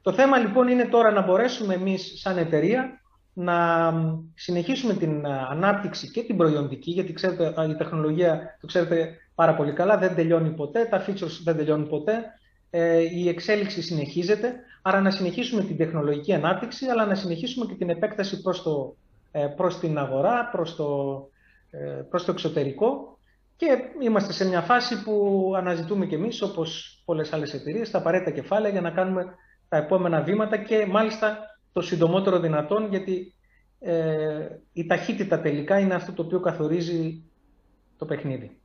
Το θέμα λοιπόν είναι τώρα να μπορέσουμε εμείς σαν εταιρεία να συνεχίσουμε την ανάπτυξη και την προϊόντική, γιατί ξέρετε, η τεχνολογία, το ξέρετε πάρα πολύ καλά, δεν τελειώνει ποτέ, τα features δεν τελειώνουν ποτέ, ε, η εξέλιξη συνεχίζεται, άρα να συνεχίσουμε την τεχνολογική ανάπτυξη, αλλά να συνεχίσουμε και την επέκταση προς, το, ε, προς την αγορά, προς το, ε, προς το εξωτερικό. Και είμαστε σε μια φάση που αναζητούμε κι εμείς, όπως πολλές άλλες εταιρείες, τα απαραίτητα κεφάλαια για να κάνουμε τα επόμενα βήματα και μάλιστα το συντομότερο δυνατόν, γιατί ε, η ταχύτητα τελικά είναι αυτό το οποίο καθορίζει το παιχνίδι.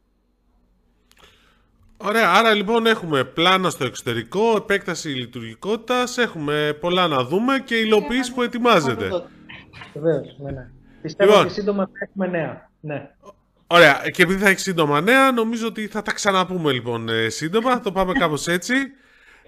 Ωραία, άρα λοιπόν έχουμε πλάνα στο εξωτερικό, επέκταση λειτουργικότητας, έχουμε πολλά να δούμε και υλοποίηση που ετοιμάζεται. Βεβαίως, ναι, ναι. Πιστεύω λοιπόν, ότι σύντομα θα έχουμε νέα. Ναι. Ωραία, και επειδή θα έχει σύντομα νέα, νομίζω ότι θα τα ξαναπούμε λοιπόν ε, σύντομα, θα το πάμε κάπως έτσι.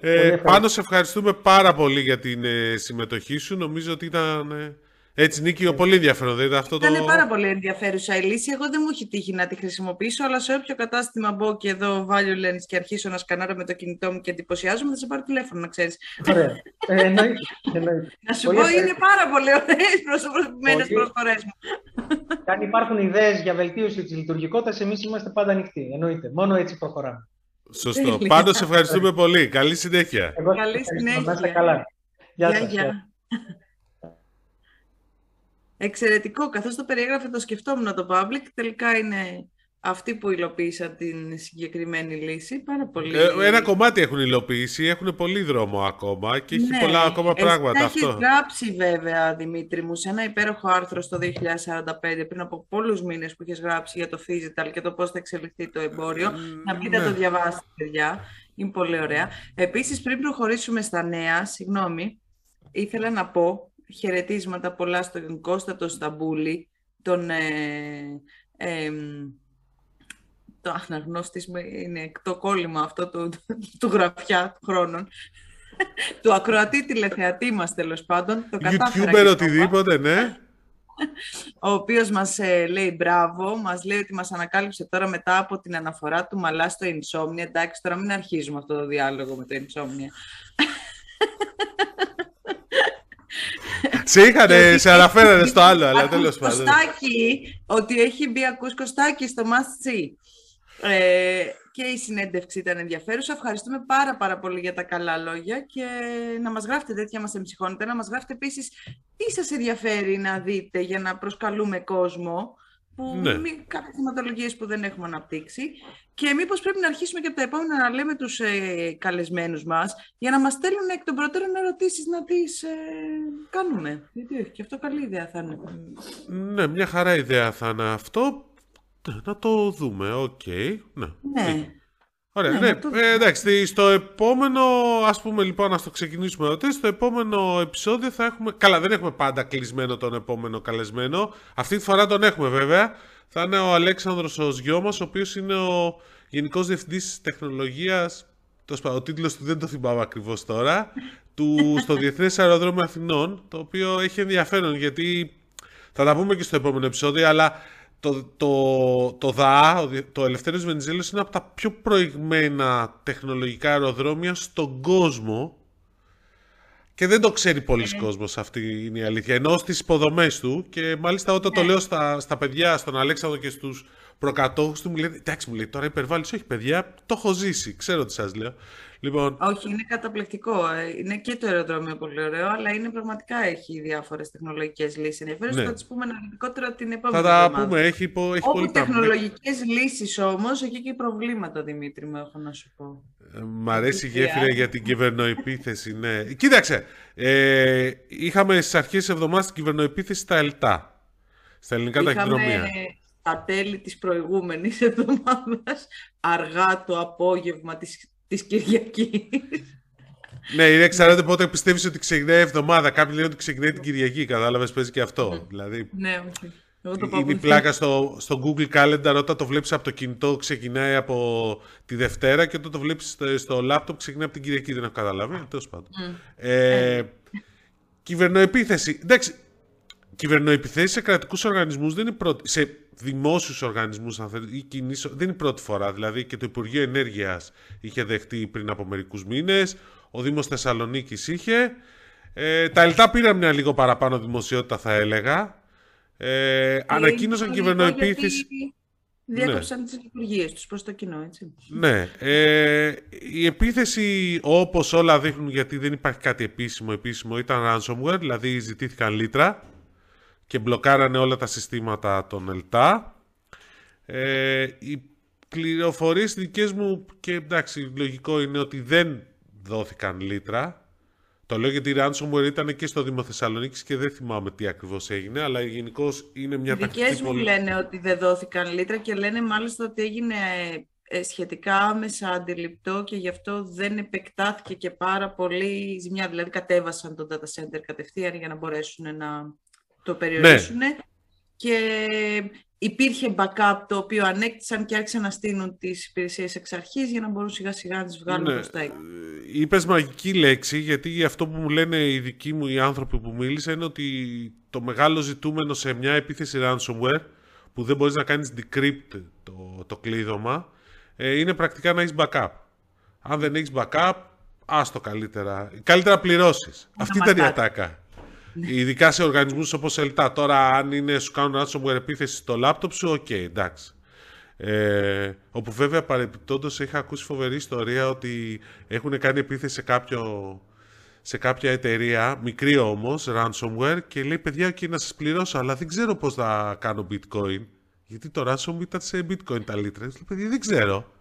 Ε, πάνω σε ευχαριστούμε πάρα πολύ για την ε, συμμετοχή σου. Νομίζω ότι ήταν ε, έτσι, Νίκη, πολύ ενδιαφέρον. Δεν αυτό ήταν το... πάρα πολύ ενδιαφέρουσα η λύση. Εγώ δεν μου έχει τύχει να τη χρησιμοποιήσω, αλλά σε όποιο κατάστημα μπω και εδώ value lens και αρχίσω να σκανάρω με το κινητό μου και εντυπωσιάζομαι, θα σε πάρω τηλέφωνο, να ξέρεις. Ωραία. Ε, να σου πω, είναι πάρα πολύ ωραίες προσωπικέ προσφορές μου. Και αν υπάρχουν ιδέες για βελτίωση της λειτουργικότητας, εμείς είμαστε πάντα ανοιχτοί. Εννοείται. Μόνο έτσι προχωράμε. Σωστό. Πάντως ευχαριστούμε πολύ. Καλή συνέχεια. Καλή συνέχεια. Να είστε καλά. Γεια σας. Εξαιρετικό. Καθώς το περιέγραφε το σκεφτόμουν το public, τελικά είναι αυτοί που υλοποίησαν την συγκεκριμένη λύση. Πάρα πολύ. Ε, ένα κομμάτι έχουν υλοποιήσει, έχουν πολύ δρόμο ακόμα και έχει ναι, πολλά ακόμα πράγματα αυτό. Έχεις γράψει βέβαια, Δημήτρη μου, σε ένα υπέροχο άρθρο στο 2045, πριν από πολλούς μήνες που είχες γράψει για το Physical και το πώς θα εξελιχθεί το εμπόριο. να μπείτε να το ναι. διαβάσετε, παιδιά. Είναι πολύ ωραία. Επίσης, πριν προχωρήσουμε στα νέα, συγγνώμη, ήθελα να πω χαιρετίσματα πολλά στον Κώστα τον Σταμπούλη, τον ε, ε, το αναγνώστης είναι το κόλλημα αυτό του, του γραφιά χρόνων. του ακροατή τηλεθεατή μας τέλος πάντων. Το YouTuber οτιδήποτε, ναι. Ο οποίος μας ε, λέει μπράβο, μας λέει ότι μας ανακάλυψε τώρα μετά από την αναφορά του Μαλά στο Insomnia. Εντάξει, τώρα μην αρχίζουμε αυτό το διάλογο με το Insomnia. σε είχανε, σε αναφέρανε στο άλλο, αλλά τέλος πάντων. ότι έχει μπει ακούς Κωστάκη στο Must See. Ε, και η συνέντευξη ήταν ενδιαφέρουσα. Ευχαριστούμε πάρα πάρα πολύ για τα καλά λόγια και να μας γράφετε τέτοια μας εμψυχώνετε. Να μας γράφετε επίσης τι σας ενδιαφέρει να δείτε για να προσκαλούμε κόσμο που ναι. κάποιες θεματολογίες που δεν έχουμε αναπτύξει και μήπως πρέπει να αρχίσουμε και από τα επόμενα να λέμε τους ε, καλεσμένους μας για να μας στέλνουν εκ των προτέρων ερωτήσεις να τις ε, κάνουμε. Γιατί όχι, και αυτό καλή ιδέα θα είναι. Ναι, μια χαρά ιδέα θα είναι αυτό. Ναι, να το δούμε, οκ. Ναι. ναι. Ωραία, ναι. ναι. Ε, εντάξει, στο επόμενο, ας πούμε λοιπόν, να το ξεκινήσουμε εδώ. Στο επόμενο επεισόδιο θα έχουμε... Καλά, δεν έχουμε πάντα κλεισμένο τον επόμενο καλεσμένο. Αυτή τη φορά τον έχουμε βέβαια. Θα είναι ο Αλέξανδρος ο γιο μας, ο οποίος είναι ο Γενικός Διευθυντής Τεχνολογίας, ο τίτλος του δεν το θυμάμαι ακριβώς τώρα, του, στο Διεθνές Αεροδρόμιο Αθηνών, το οποίο έχει ενδιαφέρον γιατί θα τα πούμε και στο επόμενο επεισόδιο, αλλά το, το, το ΔΑ, το Ελευθέριος Βενιζέλος, είναι από τα πιο προηγμένα τεχνολογικά αεροδρόμια στον κόσμο και δεν το ξέρει πολλοί mm. κόσμος αυτή είναι η αλήθεια. Ενώ στις υποδομές του και μάλιστα όταν το ναι. λέω στα, στα παιδιά, στον Αλέξανδρο και στους προκατόχους του μου λέει εντάξει μου λέει τώρα υπερβάλλεις, όχι παιδιά, το έχω ζήσει, ξέρω τι σας λέω. Λοιπόν... Όχι, είναι καταπληκτικό. Ε, είναι και το αεροδρόμιο πολύ ωραίο, αλλά είναι πραγματικά έχει διάφορες τεχνολογικές λύσεις ενδιαφέρον. Ναι. Θα τι πούμε αναλυτικότερα την επόμενη Θα τα πούμε, έχει, υπο, έχει πολύ τεχνολογικές λύσεις όμως, εκεί και προβλήματα, Δημήτρη, μου έχω να σου πω. Ε, μ' αρέσει η γέφυρα για την κυβερνοεπίθεση, ναι. Κοίταξε, ε, είχαμε στις αρχές της εβδομάδας την κυβερνοεπίθεση στα ΕΛΤΑ, στα ελληνικά ταχυδρομεία στα τέλη της προηγούμενης εβδομάδας, αργά το απόγευμα της Της Κυριακής. ναι, είναι εξαρτάται πότε πιστεύεις ότι ξεκινάει η εβδομάδα. Κάποιοι λένε ότι ξεκινάει την Κυριακή. Κατάλαβες, παίζει και αυτό. Ναι. Δηλαδή, ναι, όχι. είναι η πλάκα στο, στο Google Calendar όταν το βλέπεις από το κινητό ξεκινάει από τη Δευτέρα και όταν το βλέπεις στο, στο laptop ξεκινάει από την Κυριακή. Δεν έχω καταλάβει. Τέλος πάντων. Mm. Ε, ε. Κυβερνοεπίθεση. Εντάξει, κυβερνοεπιθέσεις σε κρατικούς οργανισμούς δεν είναι πρώτη. Σε δημόσιους οργανισμούς ή κοινής, δεν είναι η πρώτη φορά, δηλαδή και το Υπουργείο Ενέργειας είχε δεχτεί πριν από μερικούς μήνες, ο Δήμος Θεσσαλονίκης είχε, ε, τα ΕΛΤΑ πήραν μια λίγο παραπάνω δημοσιότητα θα έλεγα, ε, ανακοίνωσαν κυβερνοεπίθεση... Διέκοψαν ναι. τις λειτουργίες τους προς το κοινό, έτσι. Ναι. Ε, η επίθεση, όπως όλα δείχνουν, γιατί δεν υπάρχει κάτι επίσημο, επίσημο ήταν ransomware, δηλαδή ζητήθηκαν λίτρα και μπλοκάρανε όλα τα συστήματα των ΕΛΤΑ. Ε, οι πληροφορίες δικές μου, και εντάξει, λογικό είναι ότι δεν δόθηκαν λίτρα, το λέω γιατί η ransomware ήταν και στο Δήμο Θεσσαλονίκης και δεν θυμάμαι τι ακριβώς έγινε, αλλά γενικώ είναι μια τακτική. Οι δικές μου λένε ότι δεν δόθηκαν λίτρα και λένε μάλιστα ότι έγινε ε, σχετικά άμεσα αντιληπτό και γι' αυτό δεν επεκτάθηκε και πάρα πολύ ζημιά. Δηλαδή κατέβασαν το data center κατευθείαν για να μπορέσουν να το περιορίσουν. Ναι. Και υπήρχε backup το οποίο ανέκτησαν και άρχισαν να στείλουν τις υπηρεσίες εξ αρχής για να μπορούν σιγά σιγά να τις βγάλουν ναι. μπροστά. Είπες μαγική λέξη γιατί αυτό που μου λένε οι δικοί μου οι άνθρωποι που μίλησαν είναι ότι το μεγάλο ζητούμενο σε μια επίθεση ransomware που δεν μπορείς να κάνεις decrypt το, το κλείδωμα ε, είναι πρακτικά να έχεις backup. Αν δεν έχεις backup, άστο καλύτερα. Καλύτερα πληρώσεις. Αυτή ήταν η ατάκα. Ειδικά σε οργανισμούς όπως ΕΛΤΑ. Τώρα, αν είναι, σου κάνουν ransomware επίθεση στο λάπτοπ σου, OK, okay, εντάξει. Ε, όπου βέβαια παρεπιπτόντω είχα ακούσει φοβερή ιστορία ότι έχουν κάνει επίθεση σε, κάποιο, σε κάποια εταιρεία, μικρή όμως, ransomware, και λέει: Παιδιά, και να σας πληρώσω, αλλά δεν ξέρω πώς θα κάνω bitcoin. Γιατί το ransomware ήταν σε bitcoin τα λίτρα. Λέει: Παιδιά, δεν ξέρω.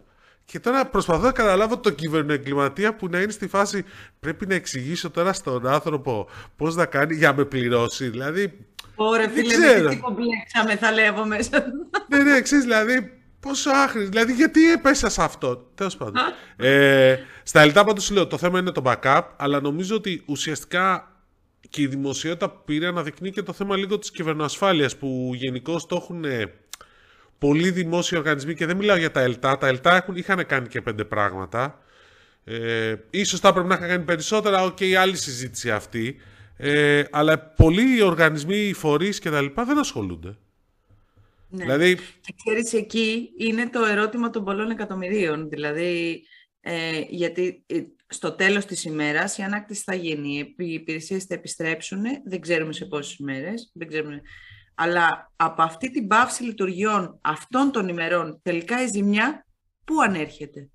Και τώρα προσπαθώ να καταλάβω το κυβερνοεγκληματία που να είναι στη φάση πρέπει να εξηγήσω τώρα στον άνθρωπο πώς να κάνει για να με πληρώσει. Δηλαδή, Ωραία, φίλε, με τι κομπλέξαμε θα λέω μέσα. ναι, ναι, ξέρεις, δηλαδή, πόσο άχρη. Δηλαδή, γιατί έπεσα σε αυτό. Τέλος πάντων. ε, στα ελληνικά πάντως λέω, το θέμα είναι το backup, αλλά νομίζω ότι ουσιαστικά και η δημοσιότητα πήρε να δεικνύει και το θέμα λίγο της κυβερνοασφάλειας που γενικώς το έχουν πολλοί δημόσιοι οργανισμοί και δεν μιλάω για τα ΕΛΤΑ. Τα ΕΛΤΑ έχουν, είχαν κάνει και πέντε πράγματα. Ε, ίσως θα πρέπει να είχαν κάνει περισσότερα, OK, okay, άλλη συζήτηση αυτή. Ε, αλλά πολλοί οργανισμοί, οι φορείς και τα λοιπά δεν ασχολούνται. Ναι. Δηλαδή... Και ξέρεις, εκεί είναι το ερώτημα των πολλών εκατομμυρίων. Δηλαδή, ε, γιατί ε, στο τέλος της ημέρας η ανάκτηση θα γίνει, οι υπηρεσίες θα επιστρέψουν, δεν ξέρουμε σε πόσες ημέρες, δεν ξέρουμε αλλά από αυτή την πάυση λειτουργιών αυτών των ημερών, τελικά η ζημιά πού ανέρχεται;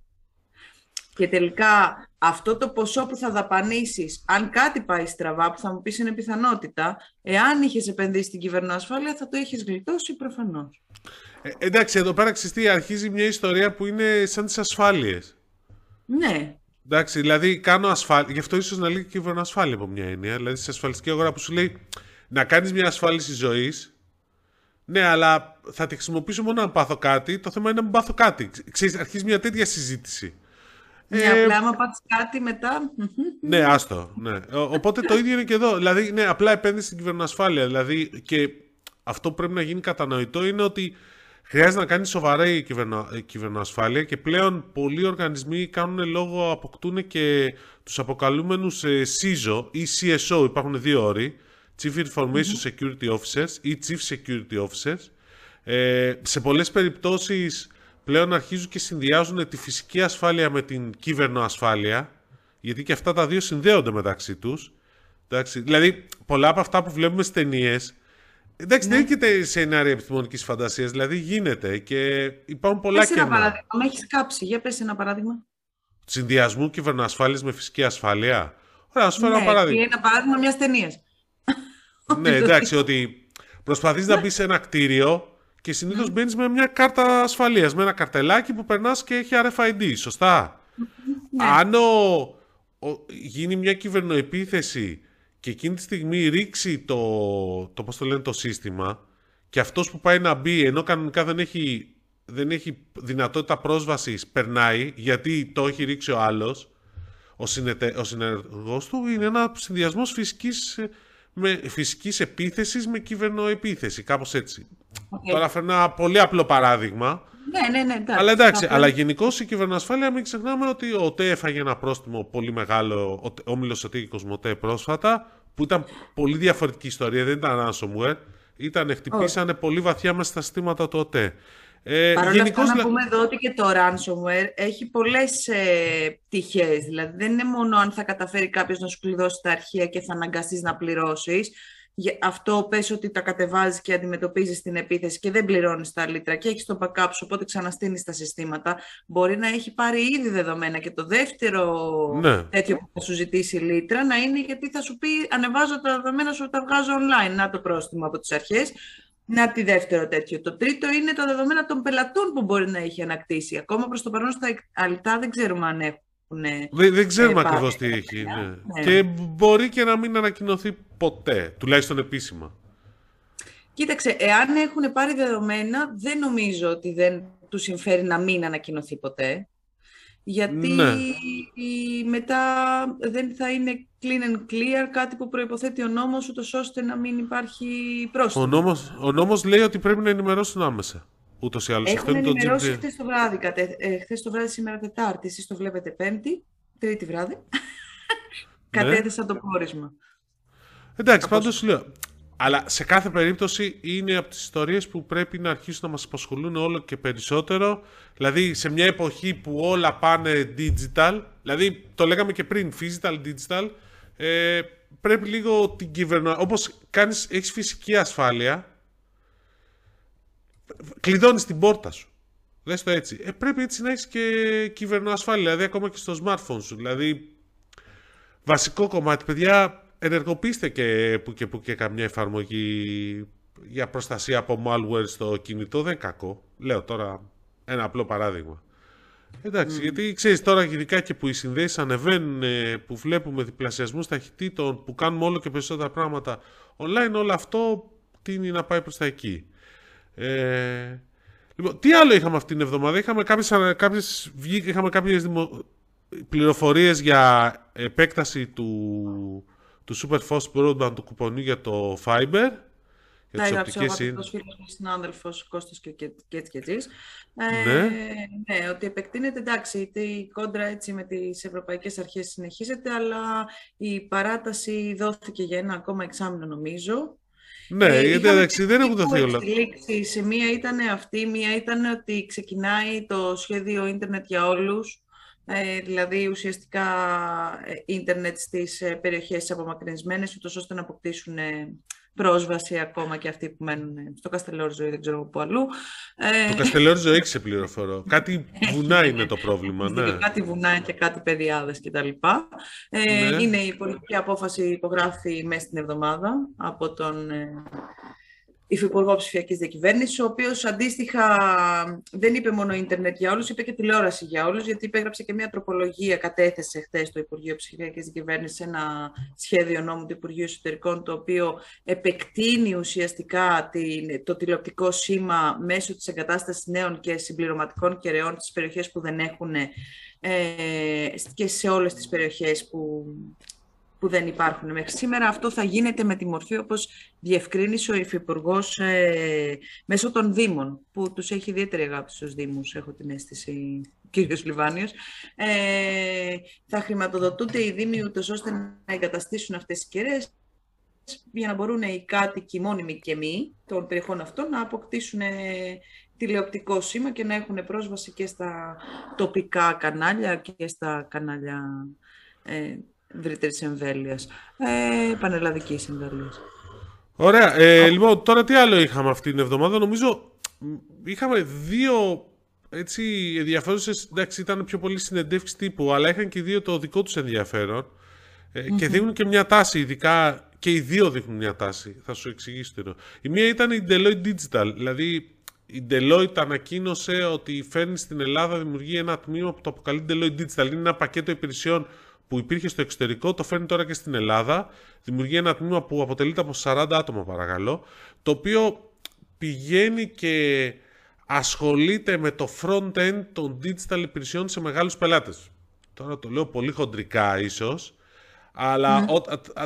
Και τελικά αυτό το ποσό που θα δαπανίσεις, αν κάτι πάει στραβά, που θα μου πεις είναι πιθανότητα, εάν είχες επενδύσει στην κυβερνοασφάλεια θα το είχες γλιτώσει προφανώς. Ε, εντάξει, εδώ πέρα ξεστή αρχίζει μια ιστορία που είναι σαν τις ασφάλειες. Ναι. Εντάξει, δηλαδή κάνω ασφάλεια, γι' αυτό ίσως να λέει κυβερνοασφάλεια από μια έννοια, δηλαδή σε ασφαλιστική αγορά που σου λέει να κάνεις μια ασφάλιση ζωής, ναι, αλλά θα τη χρησιμοποιήσω μόνο αν πάθω κάτι. Το θέμα είναι να μην πάθω κάτι. Ξέρεις, αρχίζει μια τέτοια συζήτηση. Ναι, ε, απλά άμα πάθεις κάτι μετά... Ναι, άστο. Ναι. Οπότε το ίδιο είναι και εδώ. Δηλαδή, ναι, απλά επένδυση στην κυβερνοασφάλεια. Δηλαδή, και αυτό που πρέπει να γίνει κατανοητό είναι ότι χρειάζεται να κάνεις σοβαρή κυβερνο, κυβερνοασφάλεια και πλέον πολλοί οργανισμοί κάνουν λόγο, αποκτούν και τους αποκαλούμενους ε, CISO ή CSO, υπάρχουν δύο όροι, Chief Information Security Officers ή Chief Security Officers. Ε, σε πολλές περιπτώσεις πλέον αρχίζουν και συνδυάζουν τη φυσική ασφάλεια με την ασφάλεια, γιατί και αυτά τα δύο συνδέονται μεταξύ τους. Εντάξει, δηλαδή, πολλά από αυτά που βλέπουμε στις ταινίες. Εντάξει, ναι. δεν έρχεται σε σενάρια επιστημονικής φαντασίας, δηλαδή γίνεται και υπάρχουν πολλά πες κενά. Ένα παράδειγμα, με έχεις κάψει. Για πες ένα παράδειγμα. Συνδυασμού κυβερνοασφάλειας με φυσική ασφάλεια. Ωραία, να ναι, ένα παράδειγμα. Είναι ένα παράδειγμα μιας ταινίας ναι, εντάξει, ότι προσπαθείς να μπεις σε ένα κτίριο και συνήθως mm. μπαίνεις με μια κάρτα ασφαλείας, με ένα καρτελάκι που περνάς και έχει RFID, σωστά; Ναι. Αν γίνει μια κυβερνοεπίθεση και εκείνη τη στιγμή ρίξει το, το, πώς το, λένε, το σύστημα και αυτός που πάει να μπει ενώ κανονικά δεν έχει, δεν έχει δυνατότητα πρόσβασης περνάει γιατί το έχει ρίξει ο άλλος ο, συνετε, ο συνεργός του είναι ένα συνδυασμός φυσικής με φυσικής επίθεσης με κυβερνοεπίθεση. Κάπως έτσι. Okay. Τώρα φέρνω ένα πολύ απλό παράδειγμα. Ναι, ναι, ναι. Εντάξει, αλλά εντάξει, αλλά γενικώς η κυβερνοασφάλεια μην ξεχνάμε ότι ο ΤΕ έφαγε ένα πρόστιμο πολύ μεγάλο, ο Όμιλος Οτίκη Κοσμοτέ πρόσφατα, που ήταν πολύ διαφορετική ιστορία, δεν ήταν ransomware. Ήταν, χτυπήσανε πολύ βαθιά μέσα στα συστήματα του ΟΤΕ. Ε, Παρ' όλα αυτά να πούμε εδώ ότι και το ransomware έχει πολλές ε, πτυχές. Δηλαδή δεν είναι μόνο αν θα καταφέρει κάποιος να σου κλειδώσει τα αρχεία και θα αναγκαστείς να πληρώσεις. Αυτό πες ότι τα κατεβάζεις και αντιμετωπίζεις την επίθεση και δεν πληρώνεις τα λίτρα και έχεις το backup σου, οπότε ξαναστείνεις τα συστήματα. Μπορεί να έχει πάρει ήδη δεδομένα και το δεύτερο ναι. τέτοιο που θα σου ζητήσει λίτρα να είναι γιατί θα σου πει ανεβάζω τα δεδομένα σου, τα βγάζω online. Να το πρόστιμο από τις αρχές. Να τη δεύτερο τέτοιο. Το τρίτο είναι τα δεδομένα των πελατών που μπορεί να έχει ανακτήσει. Ακόμα προς το παρόν στα αλυτά δεν ξέρουμε αν έχουν δεν, δεν ξέρουμε ακριβώς τι έχει. Ναι. Ναι. Και μπορεί και να μην ανακοινωθεί ποτέ, τουλάχιστον επίσημα. Κοίταξε, εάν έχουν πάρει δεδομένα, δεν νομίζω ότι δεν του συμφέρει να μην ανακοινωθεί ποτέ. Γιατί ναι. μετά δεν θα είναι clean and clear κάτι που προϋποθέτει ο νόμος, ούτως ώστε να μην υπάρχει πρόστιμο. Ο νόμος, ο νόμος λέει ότι πρέπει να ενημερώσουν άμεσα. Ούτως ή άλλως αυτό είναι το ενημερώσει χθες το βράδυ. Κατε... Ε, χθες το βράδυ, σήμερα Τετάρτη. Εσείς το βλέπετε Πέμπτη, Τρίτη βράδυ. Ναι. Κατέθεσα το πόρισμα. Εντάξει, πάντως λέω. Αλλά σε κάθε περίπτωση είναι από τις ιστορίες που πρέπει να αρχίσουν να μας απασχολούν όλο και περισσότερο. Δηλαδή σε μια εποχή που όλα πάνε digital, δηλαδή το λέγαμε και πριν, physical, digital, ε, πρέπει λίγο την κυβερνά... Όπως κάνεις, έχεις φυσική ασφάλεια, κλειδώνεις την πόρτα σου. Λες το έτσι. Ε, πρέπει έτσι να έχεις και κυβερνοασφάλεια, δηλαδή ακόμα και στο smartphone σου. Δηλαδή, βασικό κομμάτι, παιδιά, ενεργοποιήστε και που και που και καμιά εφαρμογή για προστασία από malware στο κινητό. Δεν κακό. Λέω τώρα ένα απλό παράδειγμα. Εντάξει, γιατί ξέρεις τώρα ειδικά και που οι συνδέσεις ανεβαίνουν, ε, που βλέπουμε διπλασιασμούς ταχυτήτων, που κάνουμε όλο και περισσότερα πράγματα online, όλο αυτό τίνει να πάει προς τα εκεί. Ε, λοιπόν, τι άλλο είχαμε αυτήν την εβδομάδα; Είχαμε κάποιες, κάποιες, είχαμε κάποιες δημο, πληροφορίες για επέκταση του, του Superfast Broadband του κουπονιού για το Fiber. Για τις οπτικές είναι. φίλος μου συνάδελφος Κώστας και, και, και έτσι και έτσι. Ε, ναι. ναι, ότι επεκτείνεται, εντάξει, η κόντρα έτσι με τις ευρωπαϊκές αρχές συνεχίζεται, αλλά η παράταση δόθηκε για ένα ακόμα εξάμεινο νομίζω. Ναι, ε, γιατί εντάξει, δεν έχουν δοθεί όλα. Σε μία ήταν αυτή, μία ήταν ότι ξεκινάει το σχέδιο ίντερνετ για όλους, ε, δηλαδή ουσιαστικά ε, ίντερνετ στις ε, περιοχές απομακρυνισμένες, ούτως ώστε να αποκτήσουν πρόσβαση ακόμα και αυτοί που μένουν στο Καστελόριζο ή δεν ξέρω πού αλλού. Το Καστελόριζο έχει σε πληροφορώ. Κάτι βουνά είναι το πρόβλημα. Ναι. Κάτι βουνά και κάτι παιδιάδες κτλ. Ε, ναι. Είναι η πολιτική απόφαση υπογράφει μέσα στην εβδομάδα από τον Υφυπουργό Ψηφιακής Διακυβέρνησης, ο οποίος αντίστοιχα δεν είπε μόνο ίντερνετ για όλους, είπε και τηλεόραση για όλους, γιατί υπέγραψε και μια τροπολογία, κατέθεσε χθες το Υπουργείο Ψηφιακής Διακυβέρνησης ένα σχέδιο νόμου του Υπουργείου Εσωτερικών, το οποίο επεκτείνει ουσιαστικά το τηλεοπτικό σήμα μέσω της εγκατάστασης νέων και συμπληρωματικών κεραιών στις περιοχές που δεν έχουν ε, και σε όλες τις περιοχές που που δεν υπάρχουν μέχρι σήμερα. Αυτό θα γίνεται με τη μορφή όπως διευκρίνησε ο Υφυπουργός ε, μέσω των Δήμων, που τους έχει ιδιαίτερη αγάπη στους Δήμους, έχω την αίσθηση, κύριος Λιβάνιος. Ε, θα χρηματοδοτούνται οι Δήμοι ούτως ώστε να εγκαταστήσουν αυτές τις κεραίες για να μπορούν οι κάτοικοι μόνιμοι και μη των περιοχών αυτών να αποκτήσουν ε, τηλεοπτικό σήμα και να έχουν πρόσβαση και στα τοπικά κανάλια και στα κανάλια ε, ευρύτερη εμβέλειας. Ε, Πανελλαδικής εμβέλειας. Ωραία. Ε, λοιπόν, τώρα τι άλλο είχαμε αυτή την εβδομάδα. Νομίζω είχαμε δύο έτσι ενδιαφέρουσες. Εντάξει, ήταν πιο πολύ συνεντεύξεις τύπου, αλλά είχαν και δύο το δικό τους ενδιαφέρον. Ε, Και δείχνουν και μια τάση, ειδικά και οι δύο δείχνουν μια τάση. Θα σου εξηγήσω τι Η μία ήταν η Deloitte Digital. Δηλαδή, η Deloitte ανακοίνωσε ότι φέρνει στην Ελλάδα, δημιουργεί ένα τμήμα που το αποκαλεί Deloitte Digital. Είναι ένα πακέτο υπηρεσιών που υπήρχε στο εξωτερικό, το φέρνει τώρα και στην Ελλάδα. Δημιουργεί ένα τμήμα που αποτελείται από 40 άτομα, παρακαλώ, το οποίο πηγαίνει και ασχολείται με το front-end των digital υπηρεσιών σε μεγάλους πελάτες. Τώρα το λέω πολύ χοντρικά ίσως, αλλά ναι.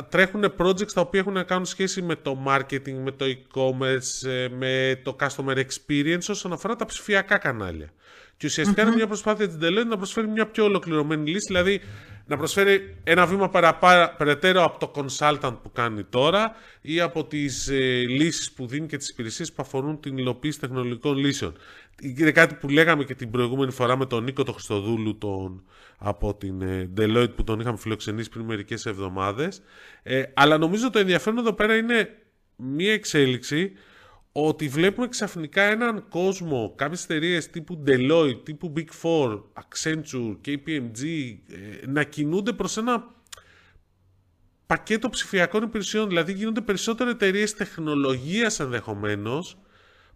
τρέχουν projects τα οποία έχουν να κάνουν σχέση με το marketing, με το e-commerce, ε, με το customer experience όσον αφορά τα ψηφιακά κανάλια. Και ουσιαστικα είναι μια προσπάθεια της Deloitte να προσφέρει μια πιο ολοκληρωμένη λύση, δηλαδή να προσφέρει ένα βήμα παραπέρα, περαιτέρω από το consultant που κάνει τώρα ή από τις ε, λύσεις που δίνει και τις υπηρεσίες που αφορούν την υλοποίηση τεχνολογικών λύσεων. Είναι κάτι που λέγαμε και την προηγούμενη φορά με τον Νίκο τον Χριστοδούλου τον, από την ε, Deloitte που τον είχαμε φιλοξενήσει πριν μερικές εβδομάδες. Ε, αλλά νομίζω το ενδιαφέρον εδώ πέρα είναι μία εξέλιξη ότι βλέπουμε ξαφνικά έναν κόσμο, κάποιες εταιρείες τύπου Deloitte, τύπου Big Four, Accenture, KPMG, ε, να κινούνται προς ένα πακέτο ψηφιακών υπηρεσιών. Δηλαδή γίνονται περισσότερο εταιρείες τεχνολογίας ενδεχομένως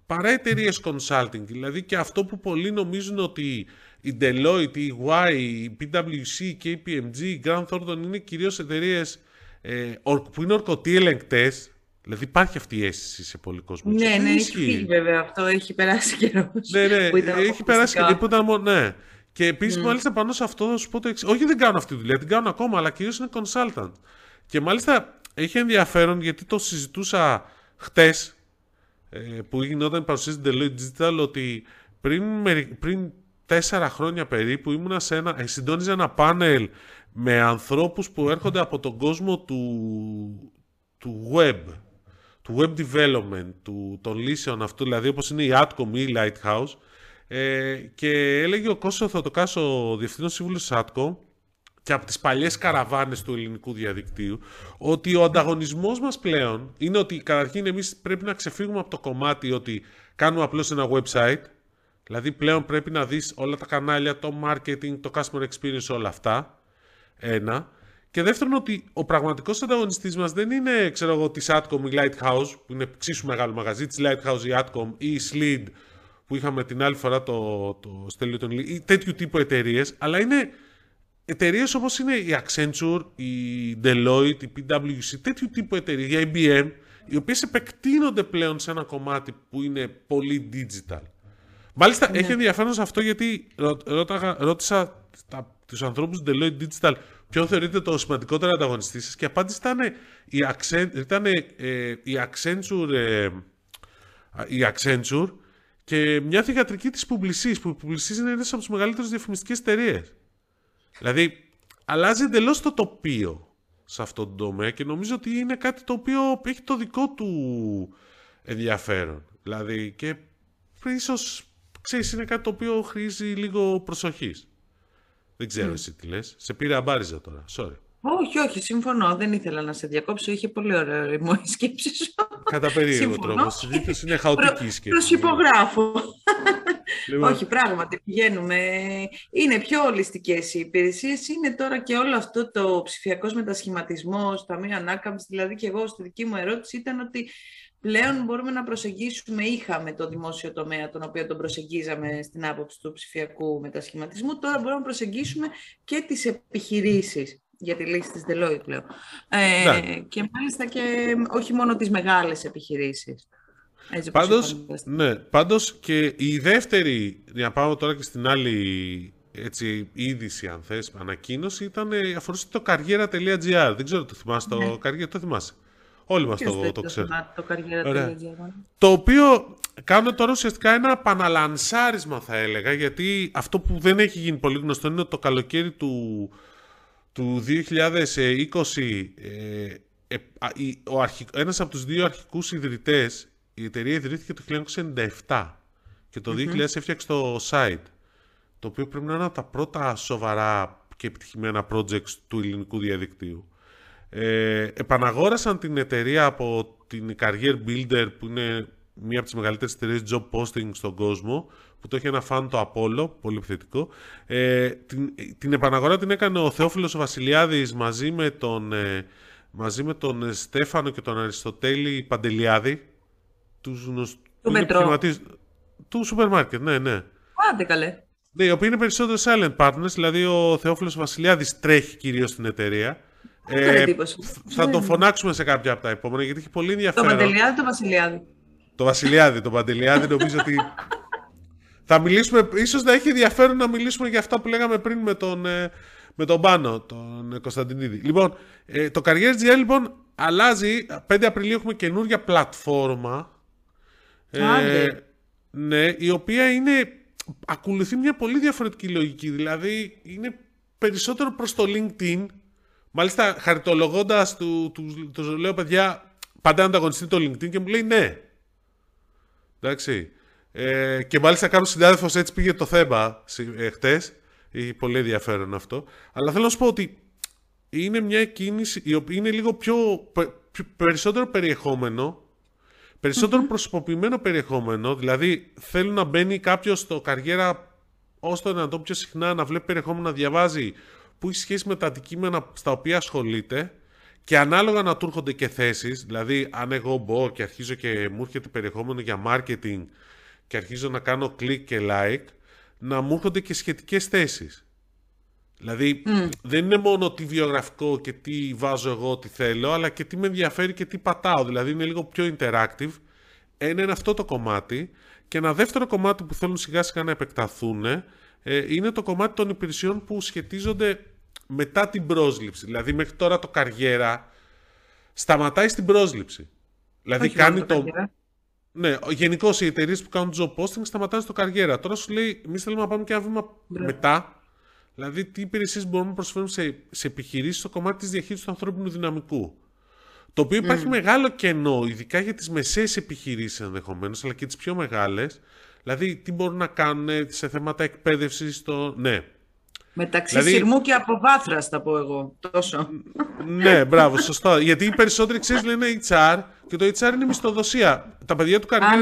παρά εταιρείες consulting. Δηλαδή και αυτό που πολλοί νομίζουν ότι η Deloitte, η Y, η PwC, η KPMG, η Grant Thornton είναι κυρίως εταιρείες ε, που είναι ορκωτοί ελεγκτές, Δηλαδή υπάρχει αυτή η αίσθηση σε πολλοί κόσμο. Ναι, ναι, έχει φύγει βέβαια αυτό, έχει περάσει καιρός. Ναι, ναι, έχει περάσει καιρό που ήταν μόνο. Ναι. Και επίσης, mm. μάλιστα πάνω σε αυτό θα σου πω το εξής. Όχι, δεν κάνω αυτή τη δουλειά, την κάνω ακόμα, αλλά κυρίως είναι consultant. Και μάλιστα έχει ενδιαφέρον γιατί το συζητούσα χτες ε, που γινόταν η παρουσίαση Deloitte Digital ότι πριν, πριν τέσσερα χρόνια περίπου ήμουνα σε ένα, ε, συντόνιζα ένα πάνελ με ανθρώπους που έρχονται από τον κόσμο του, του web του web development, του, των λύσεων αυτού, δηλαδή όπως είναι η Atcom ή η Lighthouse, ε, και έλεγε ο Κώστος Θεοτοκάς, ο διευθύνων σύμβουλος της Atcom, και από τις παλιές καραβάνες του ελληνικού διαδικτύου, ότι ο ανταγωνισμός μας πλέον είναι ότι καταρχήν εμείς πρέπει να ξεφύγουμε από το κομμάτι ότι κάνουμε απλώς ένα website, δηλαδή πλέον πρέπει να δεις όλα τα κανάλια, το marketing, το customer experience, όλα αυτά, ένα. Και δεύτερον, ότι ο πραγματικός ανταγωνιστής μας δεν είναι, ξέρω εγώ, της Atcom ή Lighthouse, που είναι εξίσου μεγάλο μαγαζί, της Lighthouse ή Atcom ή η Slid, που είχαμε την άλλη φορά το, το στέλιο των ή τέτοιου τύπου εταιρείες, αλλά είναι εταιρείες όπως είναι η Accenture, η Deloitte, η PwC, τέτοιου τύπου εταιρείες, η IBM, οι οποίες επεκτείνονται πλέον σε ένα κομμάτι που είναι πολύ digital. Μάλιστα, ναι. έχει ενδιαφέρον σε αυτό γιατί ρώτησα τους ανθρώπους Deloitte Digital ποιο θεωρείτε το σημαντικότερο ανταγωνιστή σας; Και η απάντηση ήταν η, Accent, ήταν, ε, η, Accenture, ε, η Accenture και μια θηγατρική της Publicis, που η Publicis είναι ένας από τις μεγαλύτερες διαφημιστικές εταιρείες. Δηλαδή, αλλάζει εντελώς το τοπίο σε αυτό το τομέα και νομίζω ότι είναι κάτι το οποίο έχει το δικό του ενδιαφέρον. Δηλαδή, και ίσως, ξέρεις, είναι κάτι το οποίο χρήζει λίγο προσοχής. Δεν ξέρω mm. εσύ τι λες. Σε πήρε αμπάριζα τώρα. Sorry. Όχι, όχι, συμφωνώ. Δεν ήθελα να σε διακόψω. Είχε πολύ ωραία ρημό η σκέψη σου. Κατά περίεργο τρόπο. Συνήθω είναι χαοτική σκέψη. Προσυπογράφω. Λοιπόν. Όχι, πράγματι πηγαίνουμε. Είναι πιο ολιστικές οι υπηρεσίες. Είναι τώρα και όλο αυτό το ψηφιακός μετασχηματισμός, ταμείο ανάκαμψη. Δηλαδή, και εγώ στη δική μου ερώτηση ήταν ότι πλέον μπορούμε να προσεγγίσουμε, είχαμε το δημόσιο τομέα, τον οποίο τον προσεγγίζαμε στην άποψη του ψηφιακού μετασχηματισμού, τώρα μπορούμε να προσεγγίσουμε και τις επιχειρήσεις για τη λύση της Deloitte πλέον. Ε, ναι. Και μάλιστα και όχι μόνο τις μεγάλες επιχειρήσεις. Έτσι πάντως, ναι, πάντως και η δεύτερη, για να πάμε τώρα και στην άλλη έτσι, είδηση, αν θες, ανακοίνωση, ήταν, αφορούσε το καριέρα.gr. Δεν ξέρω, το θυμάσαι, ναι. το καριέρα, το θυμάσαι; Όλοι μας το, το, ξέρουμε. Το, το οποίο κάνω τώρα ουσιαστικά ένα επαναλανσάρισμα θα έλεγα, γιατί αυτό που δεν έχει γίνει πολύ γνωστό είναι ότι το καλοκαίρι του, του 2020 ε, ε, ο αρχικ, ένας από τους δύο αρχικούς ιδρυτές, η εταιρεία ιδρύθηκε το 1997 και το 2000 έφτιαξε το site, το οποίο πρέπει να είναι από τα πρώτα σοβαρά και επιτυχημένα projects του ελληνικού διαδικτύου. Ε, επαναγόρασαν την εταιρεία από την Career Builder που είναι μία από τις μεγαλύτερες εταιρείες job posting στον κόσμο που το έχει ένα φαν το Apollo, πολύ επιθετικό. Ε, την, την επαναγορά την έκανε ο Θεόφιλος ο Βασιλιάδης μαζί με τον, ε, μαζί με τον Στέφανο και τον Αριστοτέλη Παντελιάδη τους, του μετρό. Του σούπερ μάρκετ, ναι, ναι. Άντε καλέ. Ναι, οι οποίοι είναι περισσότερο silent partners, δηλαδή ο Θεόφιλος Βασιλιάδης τρέχει κυρίως στην εταιρεία. Ε, θα τον φωνάξουμε σε κάποια από τα επόμενα γιατί έχει πολύ ενδιαφέρον. Το Παντελιάδη ή το Βασιλιάδη. Το Βασιλιάδη, το Παντελιάδη νομίζω ότι θα μιλήσουμε, ίσως να έχει ενδιαφέρον να μιλήσουμε για αυτά που λέγαμε πριν με τον, ε, με τον Πάνο, τον Κωνσταντινίδη. Λοιπόν, ε, το Career λοιπόν αλλάζει, 5 Απριλίου έχουμε καινούργια πλατφόρμα, ε, ναι, η οποία είναι, ακολουθεί μια πολύ διαφορετική λογική, δηλαδή είναι περισσότερο προς το LinkedIn. Μάλιστα, χαριτολογώντας του, του, του, του λέω, παιδιά, πάντα ανταγωνιστεί το LinkedIn και μου λέει ναι. Εντάξει. Ε, και μάλιστα κάποιος συνάδελφος έτσι πήγε το θέμα ε, χτες. Πολύ ενδιαφέρον αυτό. Αλλά θέλω να σου πω ότι είναι μια κίνηση η οποία είναι λίγο πιο, περισσότερο περιεχόμενο περισσότερο προσωποποιημένο περιεχόμενο, δηλαδή θέλει να μπαίνει κάποιος στο καριέρα όσο το δυνατόν πιο συχνά, να βλέπει περιεχόμενο να διαβάζει που έχει σχέση με τα αντικείμενα στα οποία ασχολείται και ανάλογα να του έρχονται και θέσεις, δηλαδή αν εγώ μπω και αρχίζω και μου έρχεται περιεχόμενο για marketing και αρχίζω να κάνω κλικ και like, να μου έρχονται και σχετικές θέσεις. Δηλαδή δεν είναι μόνο τι βιογραφικό και τι βάζω εγώ τι θέλω, αλλά και τι με ενδιαφέρει και τι πατάω. Δηλαδή είναι λίγο πιο interactive. Ένα είναι αυτό το κομμάτι. Και ένα δεύτερο κομμάτι που θέλουν σιγά σιγά να επεκταθούν ε, είναι το κομμάτι των υπηρεσιών που σχετίζονται μετά την πρόσληψη. Δηλαδή μέχρι τώρα το καριέρα σταματάει στην πρόσληψη. Δηλαδή κάνει το... Ναι, γενικώς οι εταιρείες που κάνουν job posting σταματάνε στο καριέρα. Τώρα σου λέει, εμείς θέλουμε να πάμε και ένα βήμα μετά Δηλαδή, τι υπηρεσίες μπορούμε να προσφέρουμε σε, σε επιχειρήσεις στο κομμάτι της διαχείρισης του ανθρώπινου δυναμικού. Το οποίο υπάρχει μεγάλο κενό, ειδικά για τις μεσαίες επιχειρήσεις ενδεχομένως, αλλά και τις πιο μεγάλες. Δηλαδή, τι μπορούν να κάνουν σε θέματα εκπαίδευσης. Στο... Ναι. Μεταξύ δηλαδή... σειρμού και αποβάθρας, θα πω εγώ. Τόσο. ναι, μπράβο, σωστό. Γιατί οι περισσότεροι ξέρεις λένε HR και το HR είναι μισθοδοσία. Τα παιδιά του καρδιού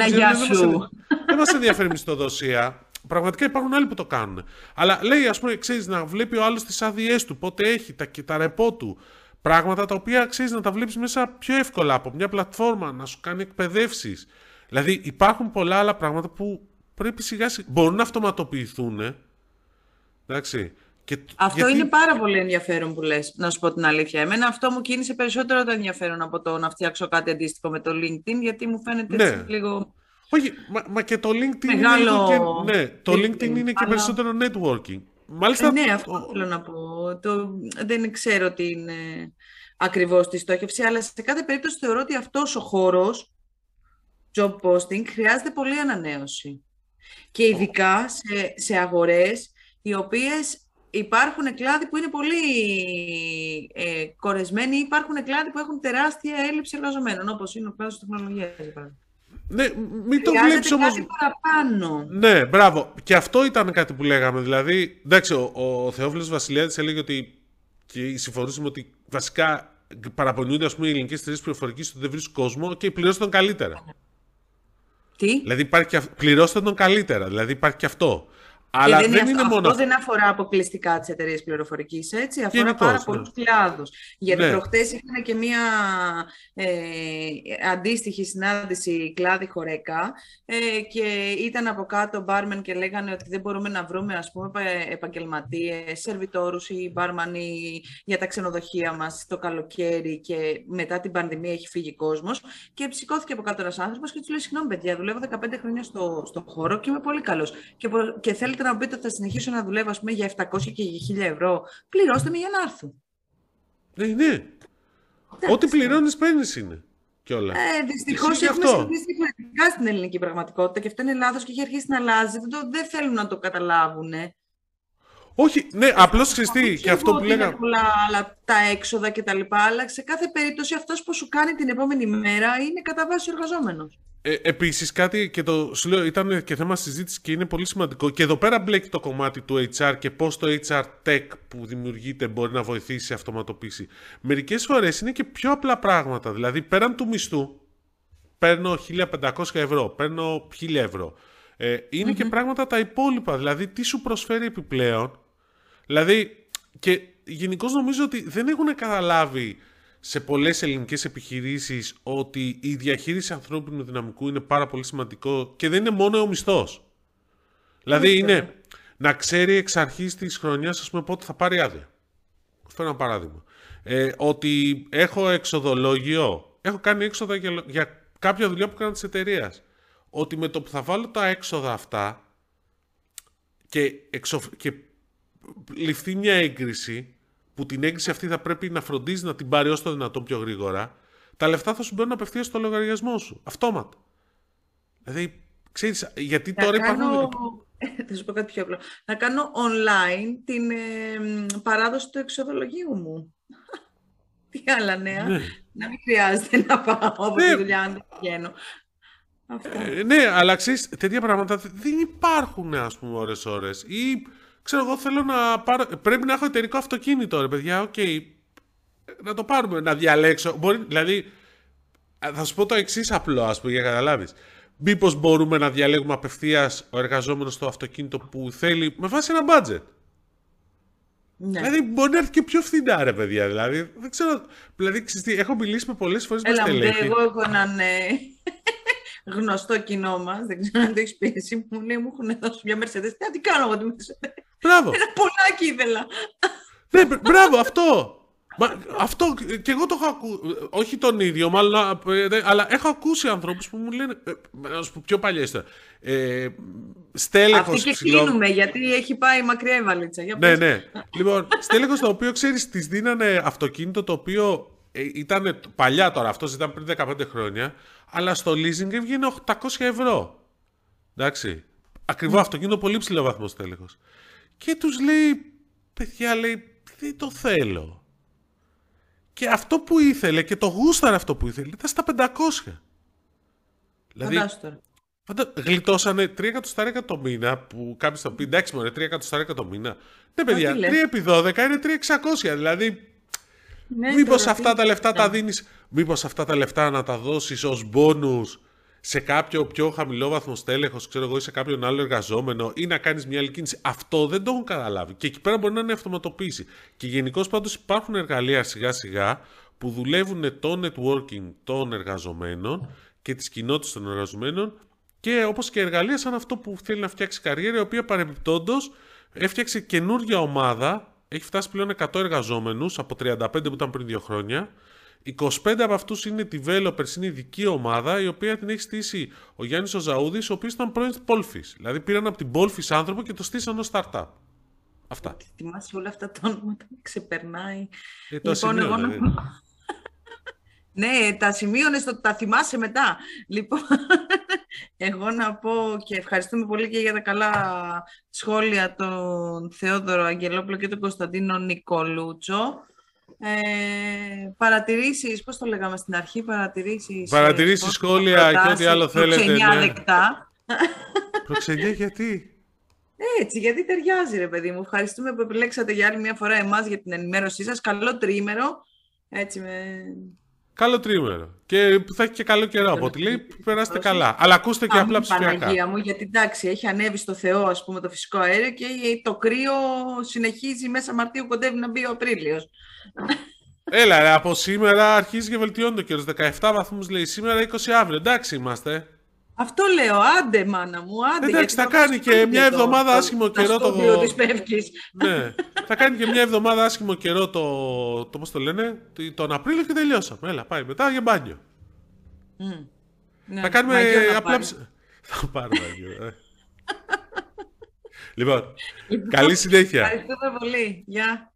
δεν μας ενδιαφέρει μισθοδοσία. Πραγματικά υπάρχουν άλλοι που το κάνουν. Αλλά λέει, ας πούμε, ξέρεις να βλέπει ο άλλος τις άδειές του, πότε έχει, τα, τα ρεπό του. Πράγματα τα οποία ξέρεις να τα βλέπεις μέσα πιο εύκολα από μια πλατφόρμα, να σου κάνει εκπαιδεύσεις. Δηλαδή, υπάρχουν πολλά άλλα πράγματα που πρέπει σιγά σιγά. μπορούν να αυτοματοποιηθούν. Εντάξει. Και, αυτό είναι πάρα πολύ ενδιαφέρον που λες, να σου πω την αλήθεια. Εμένα αυτό μου κίνησε περισσότερο το ενδιαφέρον από το να φτιάξω κάτι αντίστοιχο με το LinkedIn, γιατί μου φαίνεται ναι. έτσι λίγο όχι, μα, μα και το LinkedIn Μεγάλο... είναι, και, ναι, το LinkedIn, είναι και περισσότερο networking. Μάλιστα... Ε, ναι, αυτό θέλω να πω. Το, δεν ξέρω τι είναι ακριβώς τη στόχευση, αλλά σε κάθε περίπτωση θεωρώ ότι αυτός ο χώρος job posting χρειάζεται πολύ ανανέωση. Και ειδικά σε, σε αγορές οι οποίες υπάρχουν κλάδοι που είναι πολύ ε, κορεσμένοι, υπάρχουν κλάδοι που έχουν τεράστια έλλειψη εργαζομένων, όπως είναι ο κλάδος της τεχνολογίας, για ναι, μην το βλέπει όμω. παραπάνω. Ναι, μπράβο. Και αυτό ήταν κάτι που λέγαμε. Δηλαδή, εντάξει, ο, ο Θεόφιλος Βασιλιάδης έλεγε ότι. και συμφωνούσαμε ότι βασικά παραπονιούνται ας πούμε, οι ελληνικές εταιρείες πληροφορικής ότι δεν βρίσκουν κόσμο και πληρώστε τον καλύτερα. Τι; Δηλαδή, υπάρχει πληρώστε τον καλύτερα. Δηλαδή, υπάρχει και αυτό. Αλλά δεν, είναι, αυτό, μόνο... αυτό δεν αφορά αποκλειστικά τις εταιρείες πληροφορικής, έτσι. Αφορά Γενικώς, πάρα ναι. πολλούς κλάδους. Γιατί ναι. προχτές είχαν και μία ε, αντίστοιχη συνάντηση κλάδι χωρέκα ε, και ήταν από κάτω μπάρμεν και λέγανε ότι δεν μπορούμε να βρούμε ας πούμε επαγγελματίες, σερβιτόρους ή μπάρμαν για τα ξενοδοχεία μας το καλοκαίρι και μετά την πανδημία έχει φύγει κόσμος. Και σηκώθηκε από κάτω ένας άνθρωπος και τους λέει: Συγγνώμη, παιδιά, δουλεύω 15 χρόνια στο, στο χώρο και είμαι πολύ καλός. Και, και θέλετε να μου πείτε ότι θα συνεχίσω να δουλεύω ας πούμε, για 700 και για 1000 ευρώ, πληρώστε με για να έρθω. Ναι, ναι. Ό,τι πληρώνεις, παίρνεις είναι. Κιόλας. Ε, Δυστυχώς έχουμε συνηθίσει διαφορετικά στην ελληνική πραγματικότητα και αυτό είναι λάθος και έχει αρχίσει να αλλάζει. Δεν, δεν θέλουν να το καταλάβουν. Όχι, ναι, απλώς ξεστή και αυτό που λέγαμε. πολλά άλλα τα έξοδα κτλ. Αλλά σε κάθε περίπτωση αυτός που σου κάνει την επόμενη μέρα είναι κατά βάση ο εργαζόμενος. Ε, Επίσης, κάτι και το σου λέω, ήταν και θέμα συζήτησης και είναι πολύ σημαντικό. Και εδώ πέρα μπλέκει το κομμάτι του HR και πώς το HR tech που δημιουργείται μπορεί να βοηθήσει σε αυτοματοποίηση. Μερικές φορές είναι και πιο απλά πράγματα. Δηλαδή, πέραν του μισθού, παίρνω 1500 ευρώ, παίρνω 1000 ευρώ. Ε, ειναι και πράγματα τα υπόλοιπα. Δηλαδή, τι σου προσφέρει επιπλέον. Δηλαδή, και γενικώς νομίζω ότι δεν έχουν καταλάβει σε πολλές ελληνικές επιχειρήσεις ότι η διαχείριση ανθρώπινου δυναμικού είναι πάρα πολύ σημαντικό και δεν είναι μόνο ο μισθός. Δηλαδή είναι να ξέρει εξ αρχής της χρονιάς ας πούμε πότε θα πάρει άδεια. Φέρω ένα παράδειγμα. Ε, ότι έχω εξοδολόγιο, έχω κάνει έξοδα για, για κάποια δουλειά που κάνω της εταιρείας. Ότι με το που θα βάλω τα έξοδα αυτά και, εξο, και ληφθεί μια έγκριση, που την έγκριση αυτή θα πρέπει να φροντίζει να την πάρει όσο το δυνατόν πιο γρήγορα, τα λεφτά θα σου μπαίνουν απευθείας στο λογαριασμό σου. Αυτόματα. Δηλαδή, ξέρεις, γιατί Να τώρα κάνω... υπάρχουν... Θα σου πω κάτι πιο απλό. Να κάνω online την ε, παράδοση του εξοδολογίου μου. Τι άλλα νέα. Ναι. Να μην χρειάζεται να πάω από Ναι. τη δουλειά αν δεν πηγαίνω. Αυτό. Ε, ναι, αλλά ξέρεις, τέτοια πράγματα δεν υπάρχουν, ας πούμε, ώρες-ώρες. Ή, ξέρω εγώ, θέλω να πάρω... Πρέπει να έχω εταιρικό αυτοκίνητο, ρε παιδιά, οκ. Να το πάρουμε, να διαλέξω. Μπορεί, δηλαδή, θα σου πω το εξής απλό, ας πούμε, για να καταλάβεις. Μήπως μπορούμε να διαλέγουμε απευθείας ο εργαζόμενος το αυτοκίνητο που θέλει με βάση ένα budget; Ναι. Δηλαδή, μπορεί να έρθει και πιο φθηνά, ρε παιδιά. Δηλαδή, δεν ξέρω. Δηλαδή, ξέρεις τι, έχω μιλήσει με πολλές φορές με Έλα μου, στελέχη. εγώ έχω έναν ε, γνωστό κοινό μας, δεν ξέρω αν το έχεις πει εσύ, μου λέει μου έχουν δώσει μια Mercedes. Τι να την κάνω εγώ τη Mercedes; Μπράβο. Ένα πολλάκι ήθελα. Ναι, μπρ- μπράβο, αυτό. Μα, αυτό και εγώ το έχω ακούσει. Όχι τον ίδιο, μάλλον, ε, δε- αλλά έχω ακούσει ανθρώπους που μου λένε. Ε, να σου πω πιο παλιά ιστορία. Ε, στέλεχος Αυτή και ψηλό- κλείνουμε γιατί έχει πάει μακριά η βαλίτσα. Για Ναι, πες. ναι. λοιπόν, στέλεχος το οποίο ξέρεις, της δίνανε αυτοκίνητο το οποίο ε, ήταν παλιά τώρα, αυτός ήταν πριν 15 χρόνια, αλλά στο leasing έβγαινε 800 ευρώ. Εντάξει. Ακριβό αυτοκίνητο, πολύ ψηλό βαθμός στέλεχος. Και τους λέει, παιδιά, λέει, δεν το θέλω. Και αυτό που ήθελε και το γούσταρε αυτό που ήθελε ήταν στα 500. Δηλαδή, Φαντάσου τώρα. Φαντα... Γλιτώσανε 3 εκατοστάρικα το μήνα που κάποιο θα πει εντάξει, μωρέ, 3 εκατοστάρικα το μήνα. Ναι, παιδιά, τι 3 λες. επί 12 είναι 3.600. Δηλαδή, Ναι, μήπως τώρα, αυτά τι- τα λεφτά τα δίνεις, μήπως αυτά τα λεφτά να τα δώσεις ως μπόνους σε κάποιο πιο χαμηλό βαθμό στέλεχος, ξέρω εγώ, ή σε κάποιον άλλο εργαζόμενο, ή να κάνεις μια άλλη κίνηση. Αυτό δεν το έχουν καταλάβει. Και εκεί πέρα μπορεί να είναι αυτοματοποίηση. Και γενικώς πάντως υπάρχουν εργαλεία σιγά-σιγά που δουλεύουν το networking των εργαζομένων και της κοινότητας των εργαζομένων και όπως και εργαλεία σαν αυτό που θέλει να φτιάξει καριέρα, η οποία παρεμπιπτόντως έφτιαξε καινούργια ομάδα, έχει φτάσει πλέον 100 εργαζόμενους από 35 που ήταν πριν δύο χρόνια. 25 από αυτούς είναι developers, είναι ειδική ομάδα, η οποία την έχει στήσει ο Γιάννης ο Ζαούδης, ο οποίος ήταν πρώην Πόλφης. Δηλαδή πήραν από την Πόλφης άνθρωπο και το στήσαν ως startup. Αυτά. Θυμάσαι όλα αυτά τα ονόματα, με ξεπερνάει. Ε, το λοιπόν, εγώ σημείωνα, να ε. πω... ναι, τα σημείωνες, τα θυμάσαι μετά. Λοιπόν, εγώ να πω και ευχαριστούμε πολύ και για τα καλά σχόλια τον Θεόδωρο Αγγελόπουλο και τον Κωνσταντίνο Νικολούτσο. Ε, παρατηρήσεις, πώς το λέγαμε στην αρχή, παρατηρήσεις... ε, Παρατηρήσεις, πώς- σχόλια και ό,τι προτάσεις, άλλο θέλετε, ναι. προξενιάδεκτα. Προξενιά γιατί; Έτσι, γιατί ταιριάζει ρε παιδί μου. Ευχαριστούμε που επιλέξατε για άλλη μια φορά εμάς για την ενημέρωσή σας. Καλό τρίμερο. Έτσι με... Καλό τρίμερο. Και που θα έχει και καλό καιρό από ό,τι λέει. Περάστε Πρόσεχε. καλά. Αλλά ακούστε και Α, απλά μην ψηφιακά. Παναγία μου, γιατί εντάξει, έχει ανέβει στο Θεό ας πούμε το φυσικό αέριο και το κρύο συνεχίζει μέσα Μαρτίου, κοντεύει να μπει ο Απρίλιος. Έλα, ρε, από σήμερα αρχίζει και βελτιώνει το καιρός. 17 βαθμούς λέει σήμερα, 20 αύριο. Εντάξει είμαστε. Αυτό λέω, άντε μάνα μου, άντε. Εντάξει, γιατί θα το κάνει και φυσικό μια είναι το- εβδομάδα το- άσχημο τα καιρό το- στούντιο της Πεύκης. ναι. θα κάνει και μια εβδομάδα άσχημο καιρό το, το πώς το λένε, το- τον Απρίλιο και τελειώσαμε. Έλα, πάει μετά για μπάνιο. Μμ. Ναι, θα κάνουμε μαγιό να απλά... πάρει. ψ- θα πάρουμε μπάνιο. ε. λοιπόν, καλή συνέχεια. Ευχαριστούμε πολύ. Γεια.